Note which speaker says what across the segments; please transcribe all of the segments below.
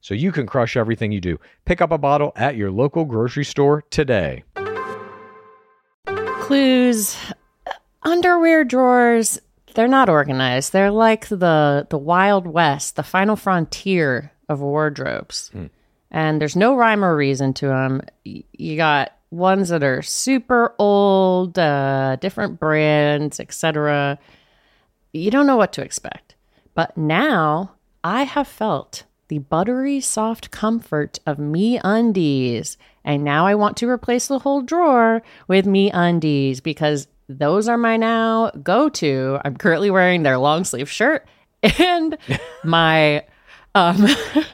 Speaker 1: so you can crush everything you do. Pick up a bottle at your local grocery store today.
Speaker 2: clues. Underwear drawers they're not organized. They're like the the wild west the final frontier of wardrobes. And there's no rhyme or reason to them you got ones that are super old uh, different brands etc you don't know what to expect. But now i have felt the buttery soft comfort of MeUndies. And now i want to replace the whole drawer with MeUndies because those are my now go to i'm currently wearing their long sleeve shirt and my um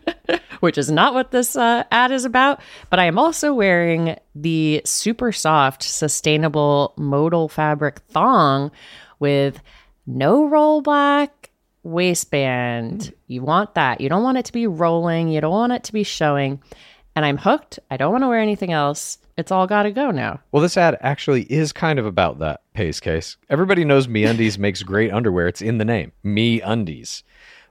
Speaker 2: which is not what this uh, ad is about but i am also wearing the super soft sustainable modal fabric thong with no roll back waistband. Mm-hmm. You want that. You don't want it to be rolling. You don't want it to be showing. And I'm hooked. I don't want to wear anything else. It's all got to go now.
Speaker 1: Well, this ad actually is kind of about that pace case. Everybody knows MeUndies makes great underwear. It's in the name, MeUndies.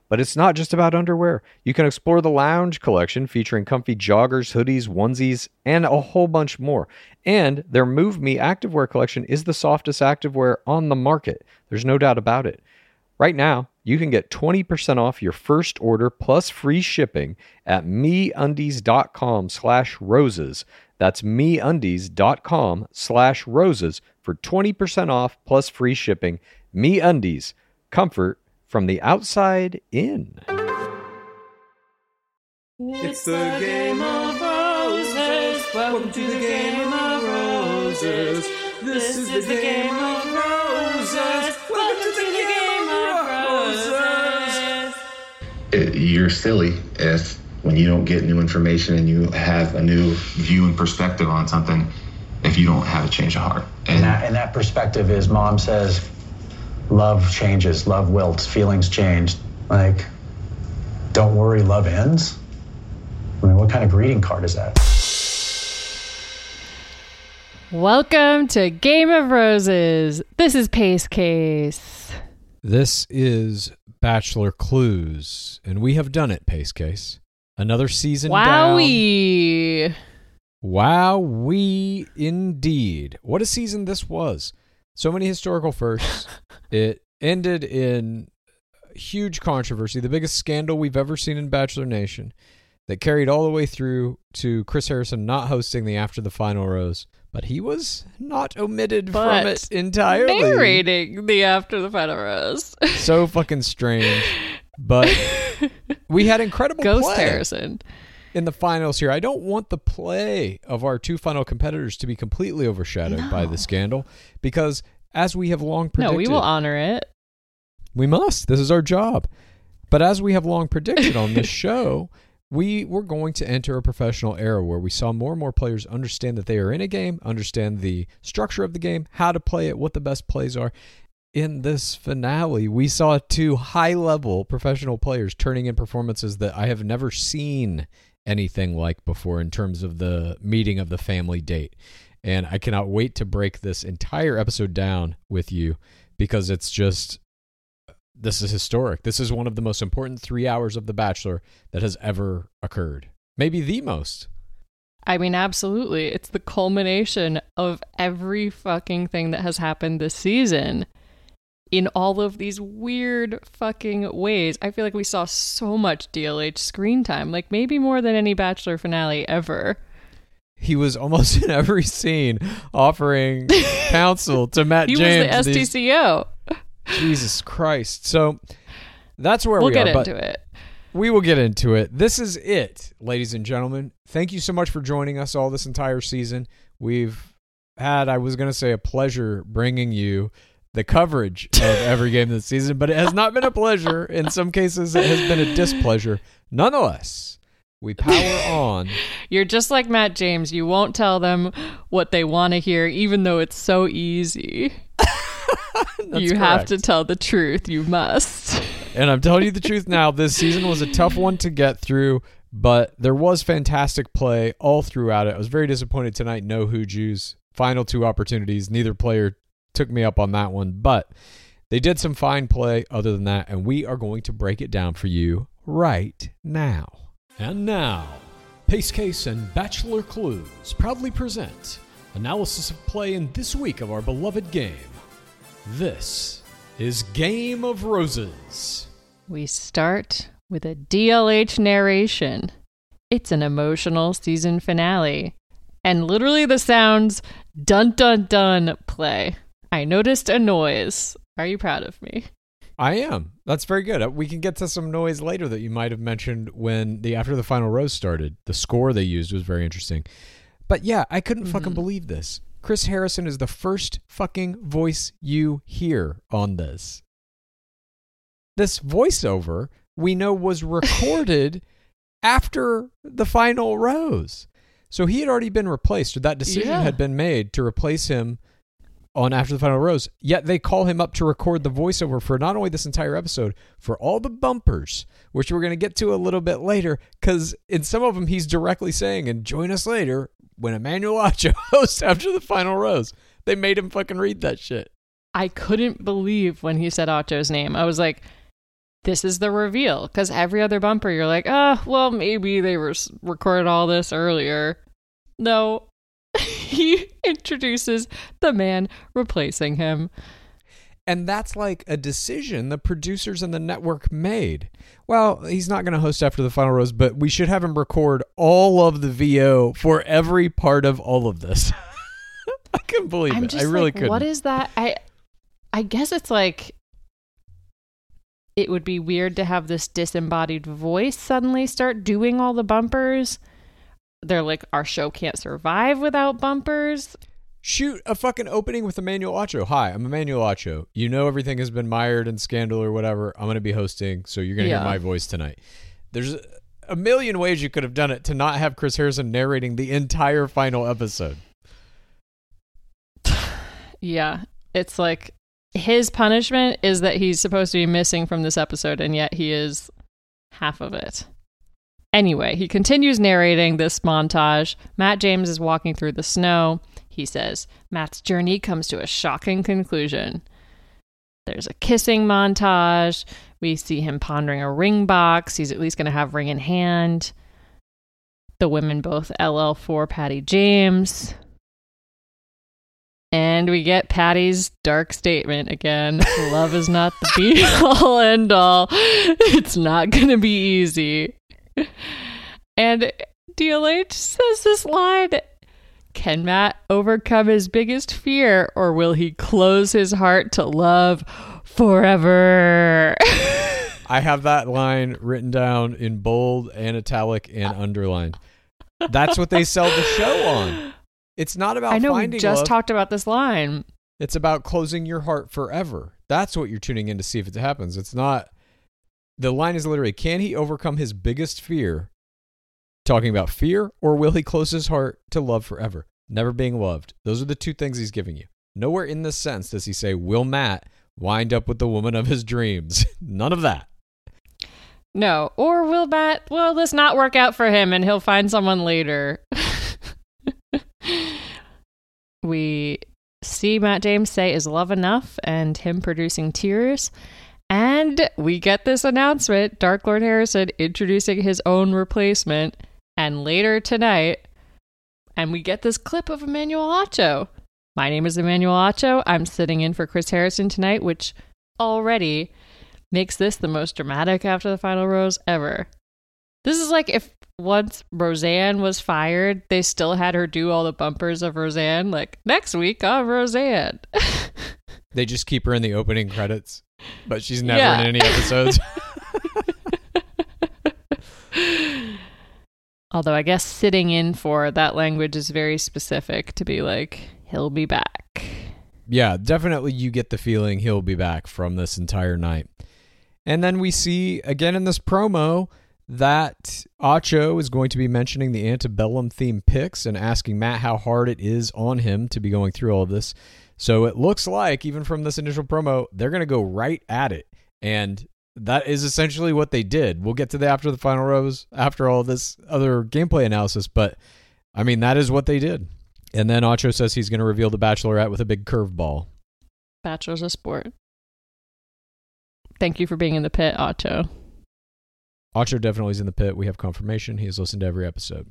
Speaker 1: But it's not just about underwear. You can explore the lounge collection featuring comfy joggers, hoodies, onesies, and a whole bunch more. And their Move Me activewear collection is the softest activewear on the market. There's no doubt about it. Right now, you can get 20% off your first order plus free shipping at meundies.com slash roses. That's meundies.com slash roses for 20% off plus free shipping. MeUndies, comfort from the outside in.
Speaker 3: It's the game of roses. Welcome to the game of roses. This is the game of roses.
Speaker 4: It, you're silly if when you don't get new information and you have a new view and perspective on something if you don't have a change of heart
Speaker 5: And that, and that perspective is mom says, love changes, love wilts, feelings change. Like, don't worry, love ends? I mean, what kind of greeting card is that?
Speaker 2: Welcome to Game of Roses. This is Pace Case.
Speaker 6: This is Bachelor Clues, and we have done it, Pace Case. Another season down.
Speaker 2: Wowie.
Speaker 6: Wow, we indeed. What a season this was. So many historical firsts. it ended in,
Speaker 1: huge controversy, the biggest scandal we've ever seen in Bachelor Nation, that carried all the way through to Chris Harrison not hosting the After the Final Rose. But he was not omitted
Speaker 2: But
Speaker 1: from it entirely.
Speaker 2: Narrating the after the final rose.
Speaker 1: So fucking strange. But we had incredible
Speaker 2: Ghost
Speaker 1: play
Speaker 2: Harrison.
Speaker 1: in the finals here. I don't want the play of our two final competitors to be completely overshadowed by the scandal because, as we have long predicted,
Speaker 2: No, we will honor it.
Speaker 1: we must. This is our job. But as we have long predicted on this show, we were going to enter a professional era where we saw more and more players understand that they are in a game, understand the structure of the game, how to play it, what the best plays are. In this finale, we saw two high level professional players turning in performances that I have never seen anything like before in terms of the meeting of the family date. And I cannot wait to break this entire episode down with you because it's just this is historic. This is one of the most important three hours of The Bachelor that has ever occurred. Maybe the most.
Speaker 2: I mean, absolutely. It's the culmination of every fucking thing that has happened this season in all of these weird fucking ways. I feel like we saw so much DLH screen time, like maybe more than any Bachelor finale ever.
Speaker 1: He was almost in every scene offering counsel to Matt
Speaker 2: He
Speaker 1: James.
Speaker 2: He was the
Speaker 1: These-
Speaker 2: STCO.
Speaker 1: Jesus Christ. So that's where
Speaker 2: We'll
Speaker 1: we
Speaker 2: get
Speaker 1: are.
Speaker 2: into it.
Speaker 1: We will get into it. This is it, ladies and gentlemen. Thank you so much for joining us all this entire season. We've had, I was going to say, a pleasure bringing you the coverage of every game this season, but it has not been a pleasure. In some cases, it has been a displeasure. Nonetheless, we power on.
Speaker 2: You're just like Matt James. You won't tell them what they want to hear, even though it's so easy.
Speaker 1: That's
Speaker 2: you have to tell the truth. You must.
Speaker 1: And I'm telling you the truth now. This season was a tough one to get through, but there was fantastic play all throughout it. I was very disappointed tonight. No Hooju's final two opportunities. Neither player took me up on that one, but they did some fine play other than that, and we are going to break it down for you right now.
Speaker 7: And now, Pace Case and Bachelor Clues proudly present analysis of play in this week of our beloved game. This is Game of Roses.
Speaker 2: We start with a DLH narration. It's an emotional season finale. And literally the sounds dun dun dun play. I noticed a noise. Are you proud of me?
Speaker 1: I am. That's very good. Uh, We can get to some noise later that you might have mentioned when the after the final rose started. The score they used was very interesting. But yeah, I couldn't fucking believe this. Chris Harrison is the first fucking voice you hear on this. This voiceover we know was recorded after the final rose. So he had already been replaced, or that decision
Speaker 2: Yeah.
Speaker 1: had been made to replace him on After the Final Rose. Yet they call him up to record the voiceover for not only this entire episode, for all the bumpers, which we're going to get to a little bit later, because in some of them he's directly saying, and join us later when Emmanuel Acho hosts After the Final Rose. They made him fucking read that shit.
Speaker 2: I couldn't believe when he said Acho's name. I was like, this is the reveal. Because every other bumper, you're like, oh, well, maybe they were recorded all this earlier. No. he introduces the man replacing him.
Speaker 1: And that's like a decision the producers and the network made. Well, he's not going to host after the final rose, but we should have him record all of the VO for every part of all of this. I couldn't believe
Speaker 2: I'm
Speaker 1: it.
Speaker 2: just
Speaker 1: I really
Speaker 2: like,
Speaker 1: couldn't.
Speaker 2: what is that? I I guess it's like it would be weird to have this disembodied voice suddenly start doing all the bumpers. They're like, our show can't survive without bumpers.
Speaker 1: Shoot a fucking opening with Emmanuel Acho. Hi, I'm Emmanuel Acho. You know everything has been mired in scandal or whatever. I'm going to be hosting, so you're going to
Speaker 2: Yeah.
Speaker 1: hear my voice tonight. There's a- a million ways you could have done it to not have Chris Harrison narrating the entire final episode.
Speaker 2: Yeah. It's like his punishment is that he's supposed to be missing from this episode, and yet he is half of it. Anyway, he continues narrating this montage. Matt James is walking through the snow. He says, Matt's journey comes to a shocking conclusion. There's a kissing montage. We see him pondering a ring box. He's at least going to have ring in hand. The women both LL for Patty James. And we get Patty's dark statement again. Love is not the be all end all. It's not going to be easy. And DLH says this line Can Matt overcome his biggest fear, or will he close his heart to love forever?
Speaker 1: I have that line written down in bold and italic and ah. underlined. That's what they sell the show on. It's not about
Speaker 2: I know we just
Speaker 1: love.
Speaker 2: talked about this line.
Speaker 1: It's about closing your heart forever. That's what you're tuning in to see if it happens. It's not. The line is literally Can he overcome his biggest fear? Talking about fear, or will he close his heart to love forever? Never being loved. Those are the two things he's giving you. Nowhere in this sense does he say, Will Matt wind up with the woman of his dreams? None of that.
Speaker 2: No. Or will Matt, will this not work out for him and he'll find someone later? we see Matt James say, Is love enough? and him producing tears. And we get this announcement Dark Lord Harrison introducing his own replacement. And later tonight, and we get this clip of Emmanuel Acho. My name is Emmanuel Acho. I'm sitting in for Chris Harrison tonight, which already makes this the most dramatic after the final rose ever. This is like if once Roseanne was fired, they still had her do all the bumpers of Roseanne, like next week on Roseanne.
Speaker 1: They just keep her in the opening credits, but she's never
Speaker 2: Yeah.
Speaker 1: in any episodes.
Speaker 2: Although I guess sitting in for that language is very specific to be like, he'll be back.
Speaker 1: yeah, definitely you get the feeling he'll be back from this entire night. And then we see again in this promo that Acho is going to be mentioning the antebellum theme picks and asking Matt how hard it is on him to be going through all of this. So it looks like, even from this initial promo, they're going to go right at it. And that is essentially what they did. We'll get to the after the final rose after all this other gameplay analysis, but I mean, that is what they did. And then Acho says he's going to reveal the Bachelorette with a big curveball.
Speaker 2: Bachelor's a sport. Thank you for being in the pit, Otto.
Speaker 1: Acho definitely is in the pit. We have confirmation. He has listened to every episode.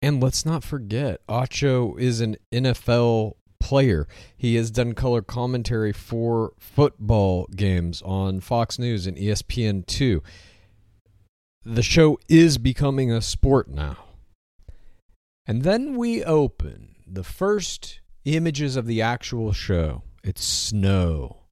Speaker 1: And let's not forget, Acho is an NFL player. He has done color commentary for football games on Fox News and E ESPN2. The show is becoming a sport now. And then we open the first images of the actual show. It's snow,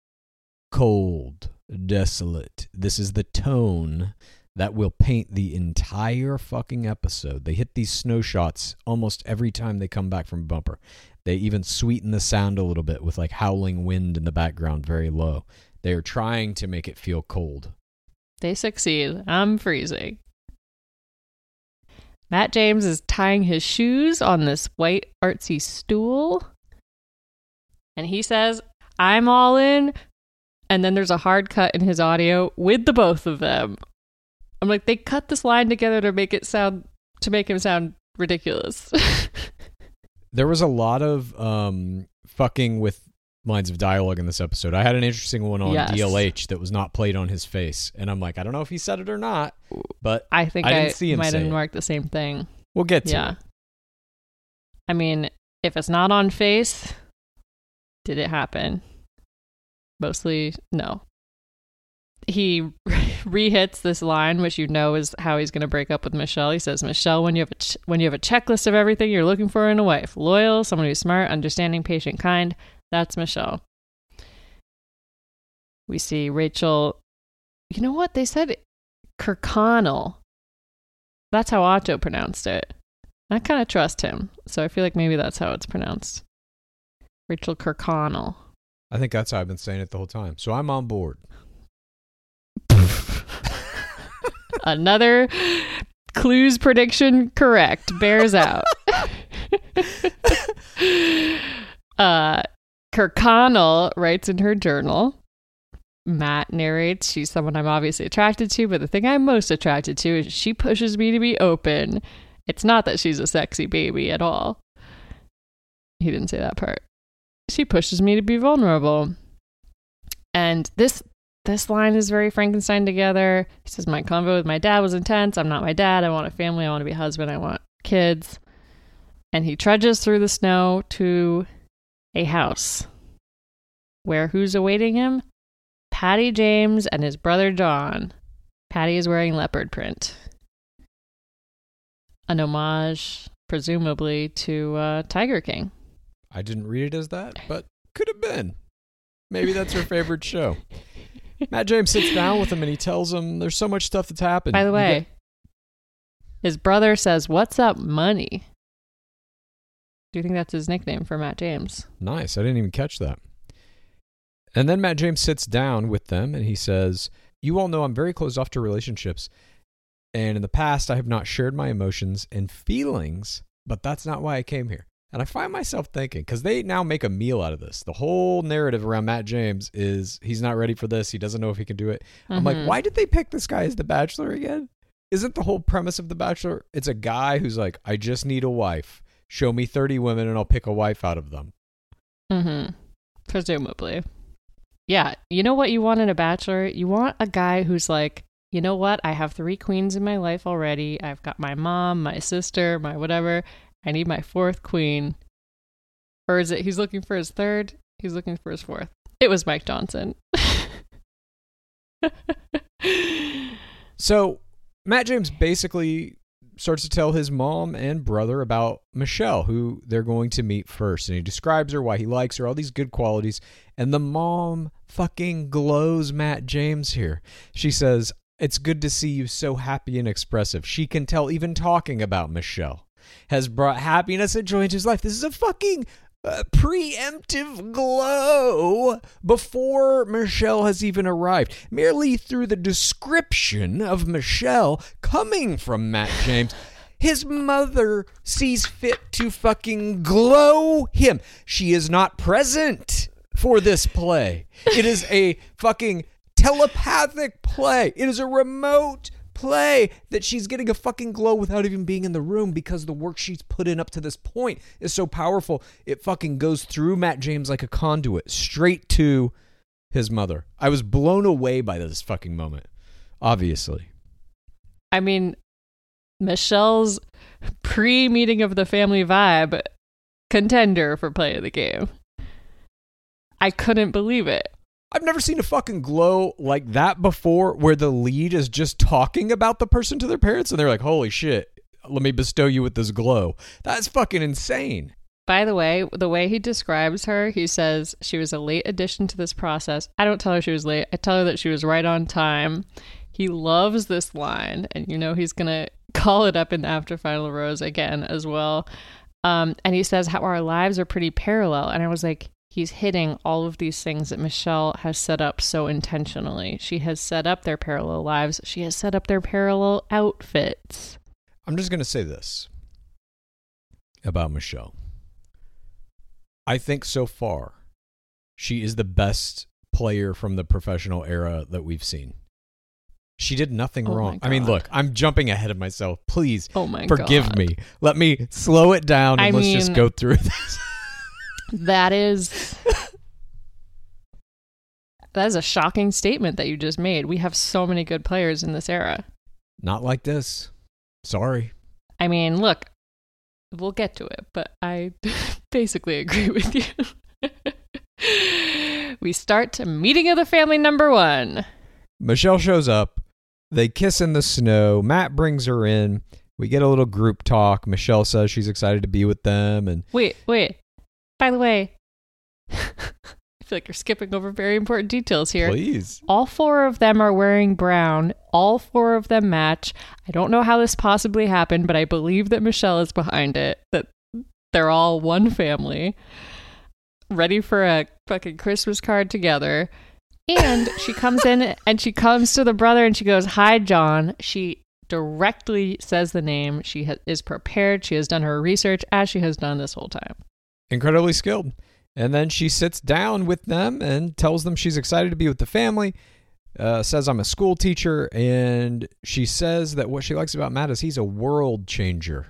Speaker 1: cold, desolate. This is the tone that will paint the entire fucking episode. They hit these snow shots almost every time they come back from bumper. They even sweeten the sound a little bit with like howling wind in the background, very low. They are trying to make it feel cold.
Speaker 2: They succeed. I'm freezing. Matt James is tying his shoes on this white artsy stool. And he says, I'm all in. And then there's a hard cut in his audio with the both of them. I'm like, they cut this line together to make it sound, to make him sound ridiculous.
Speaker 1: There was a lot of um, fucking with lines of dialogue in this episode. I had an interesting one on
Speaker 2: Yes.
Speaker 1: DLH that was not played on his face, and I'm like, I don't know if he said it or not, but
Speaker 2: I think
Speaker 1: I
Speaker 2: I,
Speaker 1: didn't see him
Speaker 2: might have marked the same thing.
Speaker 1: we'll get to
Speaker 2: Yeah.
Speaker 1: it.
Speaker 2: I mean, if it's not on face, did it happen? Mostly, no. He re-hits this line, which you know is how he's going to break up with Michelle. He says, "Michelle, when you have a ch- when you have a checklist of everything you're looking for in a wife, loyal, someone who's smart, understanding, patient, kind, that's Michelle." We see Rachel. You know what they said? Kirkconnell. That's how Acho pronounced it. I kind of trust him, so I feel like maybe that's how it's pronounced. Rachel Kirkconnell.
Speaker 1: I think that's how I've been saying it the whole time. So I'm on board.
Speaker 2: Another clues prediction correct. Bears out. uh, Kirkconnell writes in her journal. Matt narrates, she's someone I'm obviously attracted to, but the thing I'm most attracted to is she pushes me to be open. It's not that she's a sexy baby at all. He didn't say that part. She pushes me to be vulnerable. And this this line is very Frankenstein together. He says, My convo with my dad was intense. I'm not my dad. I want a family. I want to be a husband. I want kids. And he trudges through the snow to a house where who's awaiting him? Patty James and his brother John. Patty is wearing leopard print. An homage, presumably, to uh, Tiger King.
Speaker 1: I didn't read it as that, but could have been. Maybe that's her favorite show. Matt James sits down with him and he tells him there's so much stuff that's happened.
Speaker 2: By the way,
Speaker 1: get-
Speaker 2: his brother says, What's up, money? Do you think that's his nickname for Matt James?
Speaker 1: Nice. I didn't even catch that. And then Matt James sits down with them and he says, You all know I'm very closed off to relationships. And in the past, I have not shared my emotions and feelings, but that's not why I came here. And I find myself thinking, because they now make a meal out of this. The whole narrative around Matt James is he's not ready for this. He doesn't know if he can do it. I'm like,
Speaker 2: Mhm.
Speaker 1: why did they pick this guy as the bachelor again? Isn't the whole premise of the bachelor? It's a guy who's like, I just need a wife. Show me 30 women and I'll pick a wife out of them.
Speaker 2: Mm-hmm. Presumably. Yeah. You know what you want in a bachelor? You want a guy who's like, you know what? I have three queens in my life already. I've got my mom, my sister, my whatever. I need my fourth queen. Or is it he's looking for his third? He's looking for his fourth. It was Mike Johnson.
Speaker 1: So Matt James basically starts to tell his mom and brother about Michelle, who they're going to meet first. And he describes her, why he likes her, all these good qualities. And the mom fucking glows Matt James here. She says, It's good to see you so happy and expressive. She can tell even talking about Michelle has brought happiness and joy into his life. This is a fucking uh, preemptive glow before Michelle has even arrived. Merely through the description of Michelle coming from Matt James, his mother sees fit to fucking glow him. She is not present for this play. It is a fucking telepathic play. It is a remote play that she's getting a fucking glow without even being in the room because the work she's put in up to this point is so powerful. It fucking goes through Matt James like a conduit straight to his mother. I was blown away by this fucking moment. Obviously.
Speaker 2: I mean, Michelle's pre meeting of the family vibe contender for play of the game. I couldn't believe it.
Speaker 1: I've never seen a fucking glow like that before where the lead is just talking about the person to their parents and they're like, holy shit, let me bestow you with this glow. That's fucking insane.
Speaker 2: By the way, the way he describes her, he says she was a late addition to this process. I don't tell her she was late. I tell her that she was right on time. He loves this line, and you know he's gonna call it up in after final rose again as well. Um, and he says how our lives are pretty parallel, and I was like, he's hitting all of these things that Michelle has set up so intentionally. She has set up their parallel lives. She has set up their parallel outfits.
Speaker 1: I'm just going to say this about Michelle. I think so far she is the best player from the professional era that we've seen. She did nothing
Speaker 2: Oh
Speaker 1: wrong. I mean, look, I'm jumping ahead of myself. Please
Speaker 2: Oh my
Speaker 1: forgive
Speaker 2: God.
Speaker 1: me. Let me slow it down and
Speaker 2: I
Speaker 1: let's just go through this.
Speaker 2: That is That is a shocking statement that you just made. We have so many good players in this era.
Speaker 1: Not like this. Sorry.
Speaker 2: I mean, look, we'll get to it, but I basically agree with you. we start meeting of the family number 1.
Speaker 1: Michelle shows up. They kiss in the snow. Matt brings her in. We get a little group talk. Michelle says she's excited to be with them and
Speaker 2: Wait, wait. By the way, I feel like you're skipping over very important details here.
Speaker 1: please.
Speaker 2: All four of them are wearing brown. All four of them match. I don't know how this possibly happened, but I believe that Michelle is behind it. That they're all one family, ready for a fucking Christmas card together. And she comes in and she comes to the brother and she goes, Hi, John. She directly says the name. She ha- is prepared. She has done her research as she has done this whole time.
Speaker 1: Incredibly skilled. And then she sits down with them and tells them she's excited to be with the family. Uh, says I'm a school teacher, and she says that what she likes about Matt is he's a world changer,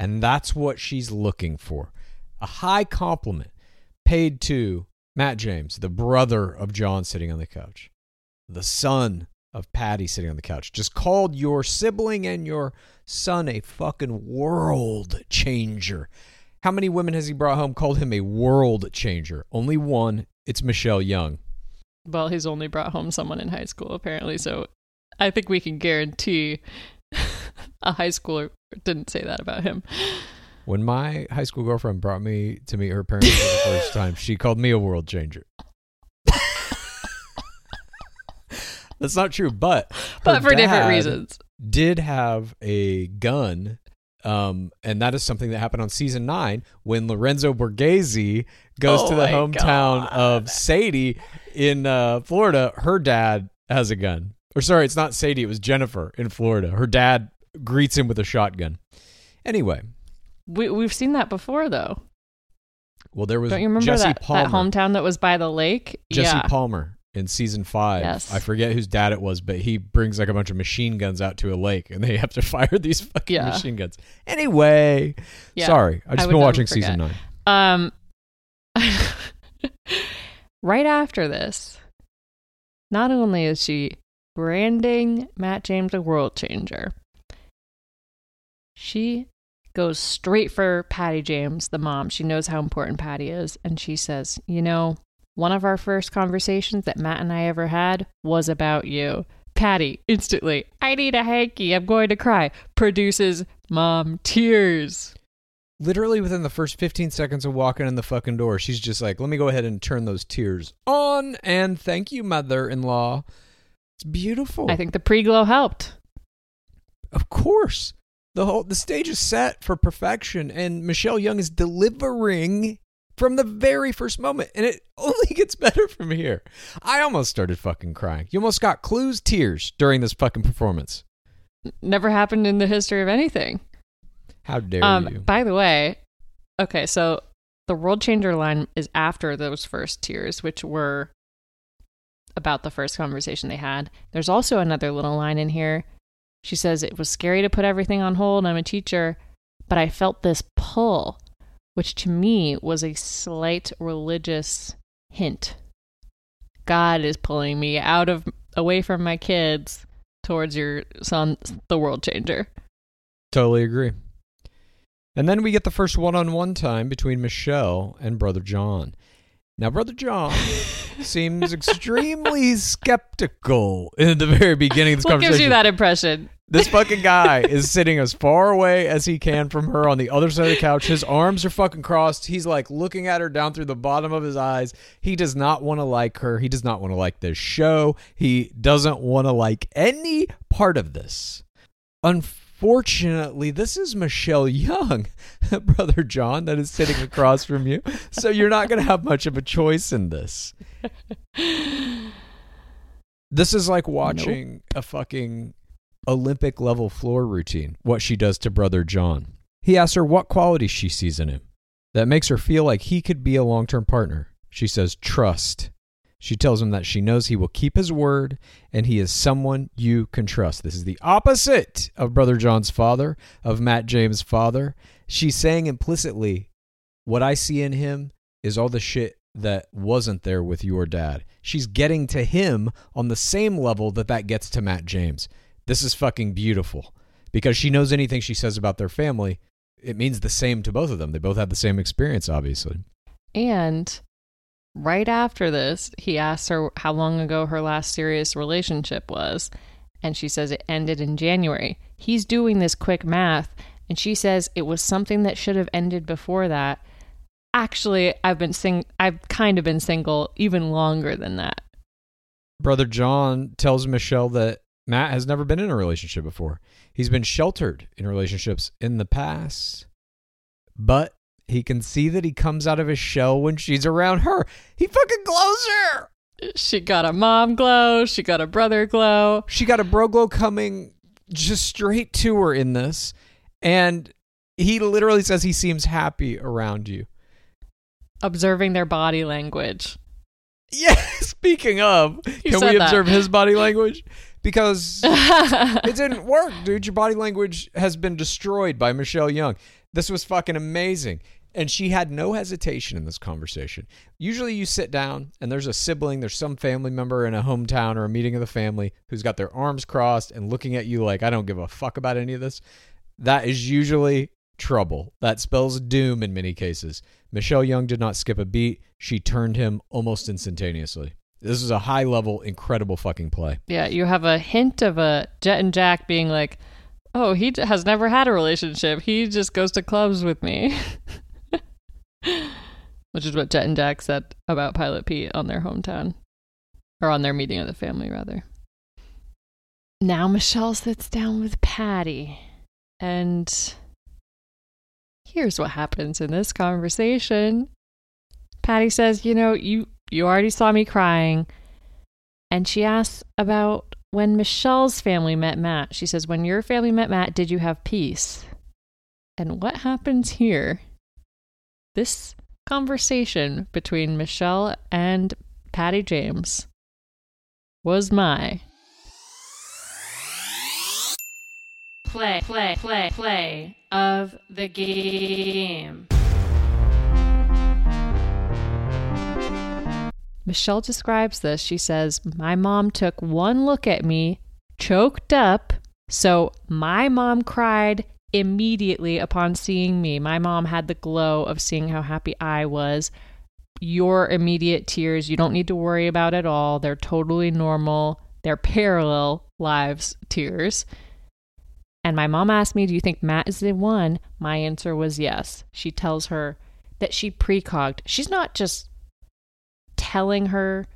Speaker 1: and that's what she's looking for. A high compliment paid to Matt James, the brother of John sitting on the couch, the son of Patty sitting on the couch. Just called your sibling and your son a fucking world changer. How many women has he brought home called him a world changer? Only one. It's Michelle Young.
Speaker 2: Well, he's only brought home someone in high school, apparently. So I think we can guarantee a high schooler didn't say that about him.
Speaker 1: When my high school girlfriend brought me to meet her parents for the first time, she called me a world changer. That's not true, but
Speaker 2: But for different reasons.
Speaker 1: Did have a gun, um, and that is something that happened on season nine when Lorenzo Borghese goes
Speaker 2: Oh
Speaker 1: to the
Speaker 2: my
Speaker 1: hometown of Sadie in uh, Florida. Her dad has a gun, or sorry, it's not Sadie; it was Jennifer in Florida. Her dad greets him with a shotgun. Anyway,
Speaker 2: We, we've seen that before, though.
Speaker 1: well, there was
Speaker 2: Don't you remember
Speaker 1: Jesse
Speaker 2: that,
Speaker 1: Palmer.
Speaker 2: that hometown that was by the lake?
Speaker 1: Jesse
Speaker 2: yeah.
Speaker 1: Palmer in season five.
Speaker 2: Yes.
Speaker 1: I forget whose dad it was, but he brings like a bunch of machine guns out to a lake and they have to fire these fucking
Speaker 2: Yeah.
Speaker 1: machine guns. Anyway,
Speaker 2: Yeah.
Speaker 1: sorry. I
Speaker 2: I
Speaker 1: just
Speaker 2: would
Speaker 1: been watching season nine.
Speaker 2: Um, right after this, not only is she branding Matt James a world changer, she goes straight for Patty James, the mom. She knows how important Patty is, and she says, "You know, one of our first conversations that Matt and I ever had was about you." Patty instantly, I need a hanky. I'm going to cry. Produces mom tears.
Speaker 1: Literally within the first 15 seconds of walking in the fucking door, she's just like, let me go ahead and turn those tears on. And thank you, mother in law. It's beautiful.
Speaker 2: I think the pre glow helped.
Speaker 1: Of course. The whole the stage is set for perfection and Michelle Young is delivering from the very first moment and it only gets better from here. I almost started fucking crying. You almost got clues tears during this fucking performance.
Speaker 2: Never happened in the history of anything.
Speaker 1: How dare
Speaker 2: Um,
Speaker 1: you?
Speaker 2: by the way, okay, so the world changer line is after those first tears, which were about the first conversation they had. There's also another little line in here. She says it was scary to put everything on hold. I'm a teacher, but I felt this pull, which to me was a slight religious hint. God is pulling me out of away from my kids towards your son, the world changer.
Speaker 1: Totally agree. And then we get the first one-on-one time between Michelle and Brother John. Now, Brother John seems extremely skeptical in the very beginning of this
Speaker 2: What
Speaker 1: conversation.
Speaker 2: gives you that impression?
Speaker 1: This fucking guy is sitting as far away as he can from her on the other side of the couch. His arms are fucking crossed. He's like looking at her down through the bottom of his eyes. He does not want to like her. He does not want to like this show. He doesn't want to like any part of this. Unfortunately, this is Michelle Young, brother John, that is sitting across from you. So you're not going to have much of a choice in this. This is like watching a fucking Olympic level floor routine, what she does to brother John. He asks her what qualities she sees in him that makes her feel like he could be a long term partner. She says, trust. She tells him that she knows he will keep his word and he is someone you can trust. This is the opposite of Brother John's father, of Matt James' father. She's saying implicitly, what I see in him is all the shit that wasn't there with your dad. She's getting to him on the same level that that gets to Matt James. This is fucking beautiful because she knows anything she says about their family, it means the same to both of them. They both have the same experience, obviously.
Speaker 2: And right after this, he asks her how long ago her last serious relationship was. And she says it ended in January. He's doing this quick math, and she says it was something that should have ended before that. Actually, I've been sing I've kind of been single even longer than that.
Speaker 1: Brother John tells Michelle that Matt has never been in a relationship before. He's been sheltered in relationships in the past, but he can see that he comes out of his shell when she's around her. He fucking glows her.
Speaker 2: She got a mom glow, she got a brother glow.
Speaker 1: She got a bro glow coming just straight to her in this, and he literally says he seems happy around you.
Speaker 2: Observing their body language.
Speaker 1: Yeah, speaking of, can we
Speaker 2: that.
Speaker 1: observe his body language? Because it didn't work, dude. Your body language has been destroyed by Michelle Young. This was fucking amazing. And she had no hesitation in this conversation. Usually you sit down and there's a sibling, there's some family member in a hometown or a meeting of the family who's got their arms crossed and looking at you like, I don't give a fuck about any of this. That is usually trouble. That spells doom in many cases. Michelle Young did not skip a beat. She turned him almost instantaneously. This is a high level, incredible fucking play.
Speaker 2: Yeah, you have a hint of a Jet and Jack being like, "Oh, he has never had a relationship. He just goes to clubs with me." Which is what Jet and Jack said about Pilot Pete on their hometown or on their meeting of the family rather. Now Michelle sits down with Patty and here's what happens in this conversation. Patty says, "You know, you you already saw me crying." And she asks about when Michelle's family met Matt. She says, "When your family met Matt, did you have peace?" And what happens here? This conversation between Michelle and Patty James was my play, play, play, play of the game. Michelle describes this. She says, My mom took one look at me, choked up. So my mom cried immediately upon seeing me. My mom had the glow of seeing how happy I was. Your immediate tears, you don't need to worry about at all. They're totally normal. They're parallel lives tears. And my mom asked me, Do you think Matt is the one? My answer was yes. She tells her that she precogged. She's not just telling her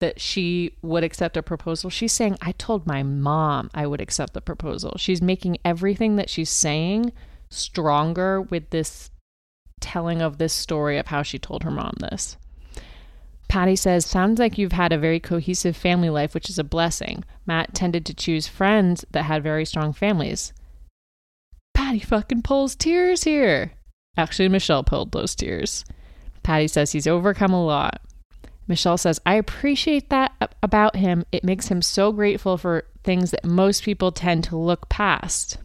Speaker 2: that she would accept a proposal. She's saying, I told my mom I would accept the proposal. She's making everything that she's saying stronger with this telling of this story of how she told her mom this. Patty says, Sounds like you've had a very cohesive family life, which is a blessing. Matt tended to choose friends that had very strong families. Patty fucking pulls tears here. Actually, Michelle pulled those tears. Patty says he's overcome a lot. Michelle says, I appreciate that about him. It makes him so grateful for things that most people tend to look past.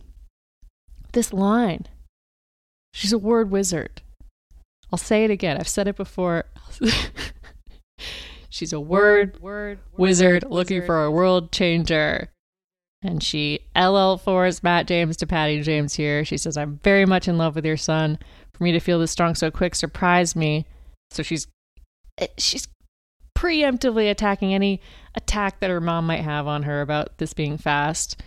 Speaker 2: This line. She's a word wizard. I'll say it again. I've said it before. She's a word, word wizard looking for a world changer. And she LL4s Matt James to Patty James here. She says, I'm very much in love with your son. For me to feel this strong so quick surprised me. So she's eh, she's preemptively attacking any attack that her mom might have on her about this being fast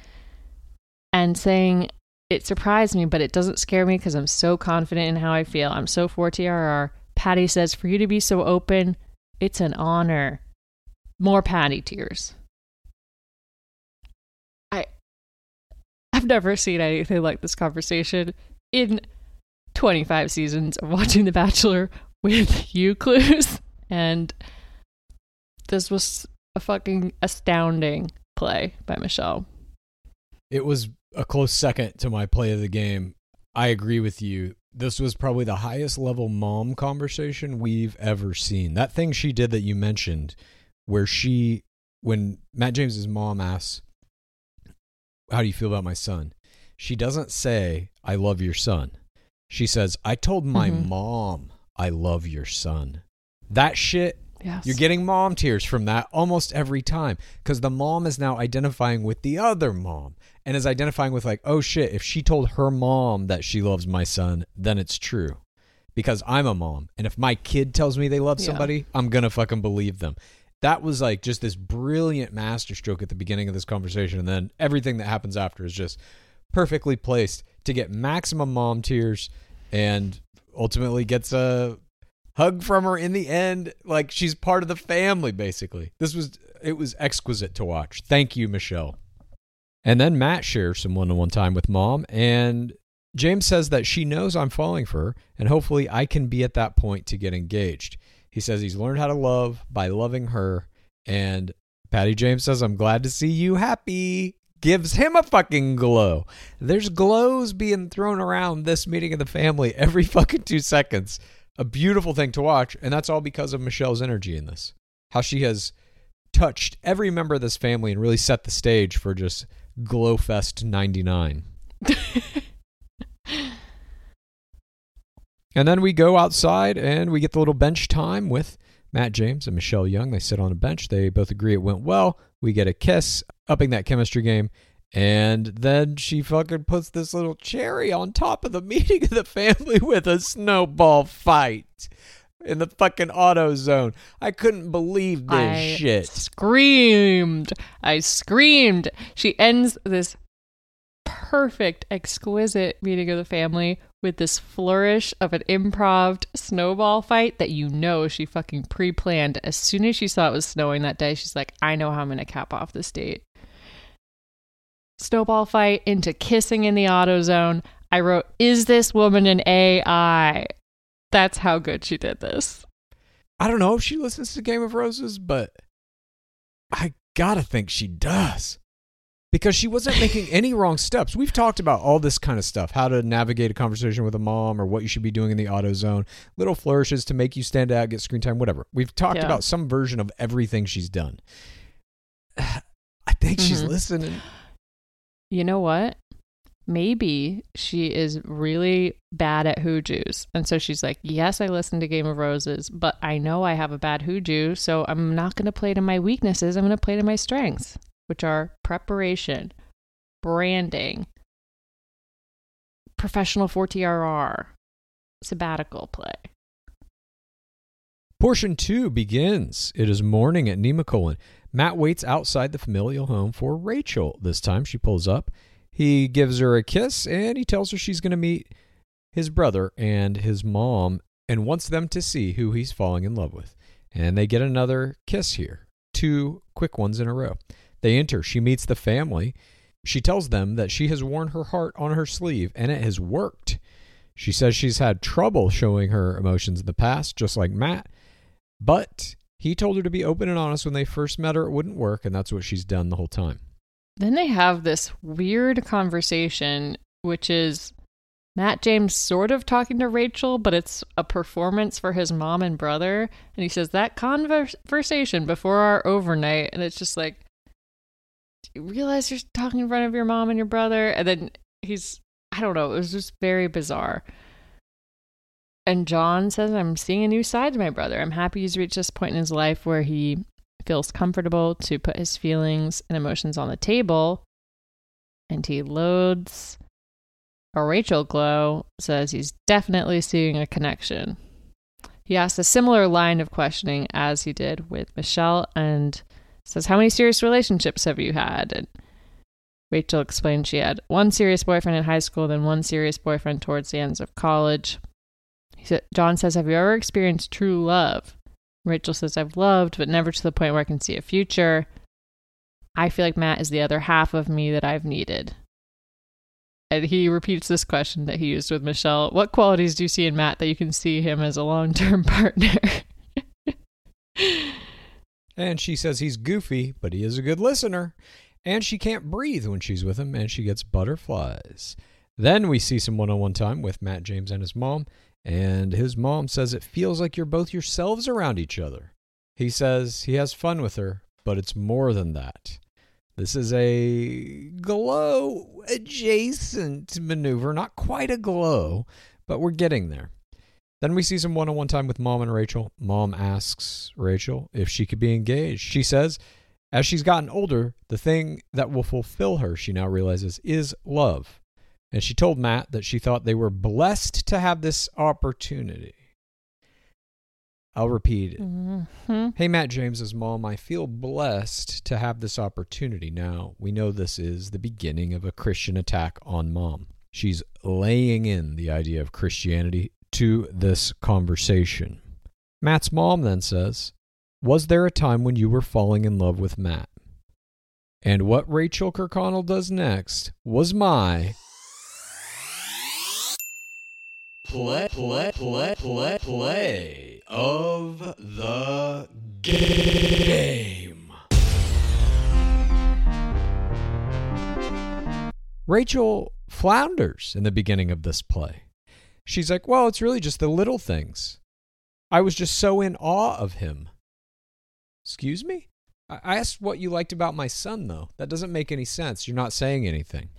Speaker 2: and saying it surprised me, but it doesn't scare me because I'm so confident in how I feel. I'm so for TRR. Patty says, for you to be so open, it's an honor. More Patty tears. I I've never seen anything like this conversation in 25 seasons of watching The Bachelor with you, Clues. And this was a fucking astounding play by Michelle.
Speaker 1: It was a close second to my play of the game. I agree with you. This was probably the highest level mom conversation we've ever seen. That thing she did that you mentioned, where she, when Matt James's mom asks, How do you feel about my son? She doesn't say, I love your son. She says, I told my
Speaker 2: Mhm.
Speaker 1: mom I love your son. That shit
Speaker 2: Yes.
Speaker 1: you're getting mom tears from that almost every time because the mom is now identifying with the other mom and is identifying with, like, oh shit, if she told her mom that she loves my son, then it's true because I'm a mom. And if my kid tells me they love
Speaker 2: Yeah.
Speaker 1: somebody, I'm going to fucking believe them. That was like just this brilliant masterstroke at the beginning of this conversation. And then everything that happens after is just perfectly placed to get maximum mom tears and ultimately gets a hug from her in the end like she's part of the family basically. This was it was exquisite to watch. Thank you michelle. And then matt shares some one-on-one time with mom and james says that she knows i'm falling for her and hopefully i can be at that point to get engaged. He says he's learned how to love by loving her and patty james says i'm glad to see you happy. Gives him a fucking glow. There's glows being thrown around this meeting of the family every fucking two seconds a beautiful thing to watch, and that's all because of Michelle's energy in this. How she has touched every member of this family and really set the stage for just Glowfest 99. and then we go outside and we get the little bench time with Matt James and Michelle Young. They sit on a bench. They both agree it went well. We get a kiss, upping that chemistry game. And then she fucking puts this little cherry on top of the meeting of the family with a snowball fight in the fucking auto zone. I couldn't believe this
Speaker 2: I
Speaker 1: shit.
Speaker 2: screamed. I screamed. She ends this perfect, exquisite meeting of the family with this flourish of an improv snowball fight that you know she fucking pre planned. As soon as she saw it was snowing that day, she's like, I know how I'm going to cap off this date. Snowball fight into kissing in the auto zone. I wrote, Is this woman an AI? That's how good she did this.
Speaker 1: I don't know if she listens to Game of Roses, but I gotta think she does. Because she wasn't making any wrong steps. We've talked about all this kind of stuff how to navigate a conversation with a mom or what you should be doing in the auto zone, little flourishes to make you stand out, get screen time, whatever. We've talked
Speaker 2: Yeah.
Speaker 1: about some version of everything she's done. I think she's
Speaker 2: Mhm.
Speaker 1: listening.
Speaker 2: You know what? Maybe she is really bad at hooju's. And so she's like, Yes, I listened to Game of Roses, but I know I have a bad hooju, so I'm not going to play to my weaknesses. I'm going to play to my strengths, which are preparation, branding, professional 4TRR, sabbatical play.
Speaker 1: Portion two begins. It is morning at Nemacolin. Matt waits outside the familial home for Rachel. This time she pulls up. He gives her a kiss and he tells her she's going to meet his brother and his mom and wants them to see who he's falling in love with. And they get another kiss here. Two quick ones in a row. They enter. She meets the family. She tells them that she has worn her heart on her sleeve and it has worked. She says she's had trouble showing her emotions in the past, just like Matt. But he told her to be open and honest when they first met her. It wouldn't work, and that's what she's done the whole time.
Speaker 2: Then they have this weird conversation, which is Matt James sort of talking to Rachel, but it's a performance for his mom and brother. And he says that conversation before our overnight. And it's just like, do you realize you're talking in front of your mom and your brother? And then he's, I don't know, it was just very bizarre. And John says, I'm seeing a new side to my brother. I'm happy he's reached this point in his life where he feels comfortable to put his feelings and emotions on the table. And he loads a Rachel glow, says he's definitely seeing a connection. He asks a similar line of questioning as he did with Michelle and says, How many serious relationships have you had? And Rachel explained she had one serious boyfriend in high school, then one serious boyfriend towards the ends of college. He said, John says, Have you ever experienced true love? Rachel says, I've loved, but never to the point where I can see a future. I feel like Matt is the other half of me that I've needed. And he repeats this question that he used with Michelle What qualities do you see in Matt that you can see him as a long term partner?
Speaker 1: And she says he's goofy, but he is a good listener. And she can't breathe when she's with him, and she gets butterflies. Then we see some one on one time with Matt James and his mom. And his mom says it feels like you're both yourselves around each other. He says he has fun with her, but it's more than that. This is a glow adjacent maneuver, not quite a glow, but we're getting there. Then we see some one on one time with mom and Rachel. Mom asks Rachel if she could be engaged. She says, as she's gotten older, the thing that will fulfill her, she now realizes, is love. And she told Matt that she thought they were blessed to have this opportunity. I'll repeat it.
Speaker 2: Mhm.
Speaker 1: Hey, Matt James's mom, I feel blessed to have this opportunity. Now, we know this is the beginning of a Christian attack on mom. She's laying in the idea of Christianity to this conversation. Matt's mom then says, Was there a time when you were falling in love with Matt? And what Rachel Kirkconnell does next was my
Speaker 7: Play, play, play, play, play of the game.
Speaker 1: Rachel flounders in the beginning of this play. She's like, Well, it's really just the little things. I was just so in awe of him. Excuse me? I asked what you liked about my son, though. That doesn't make any sense. You're not saying anything.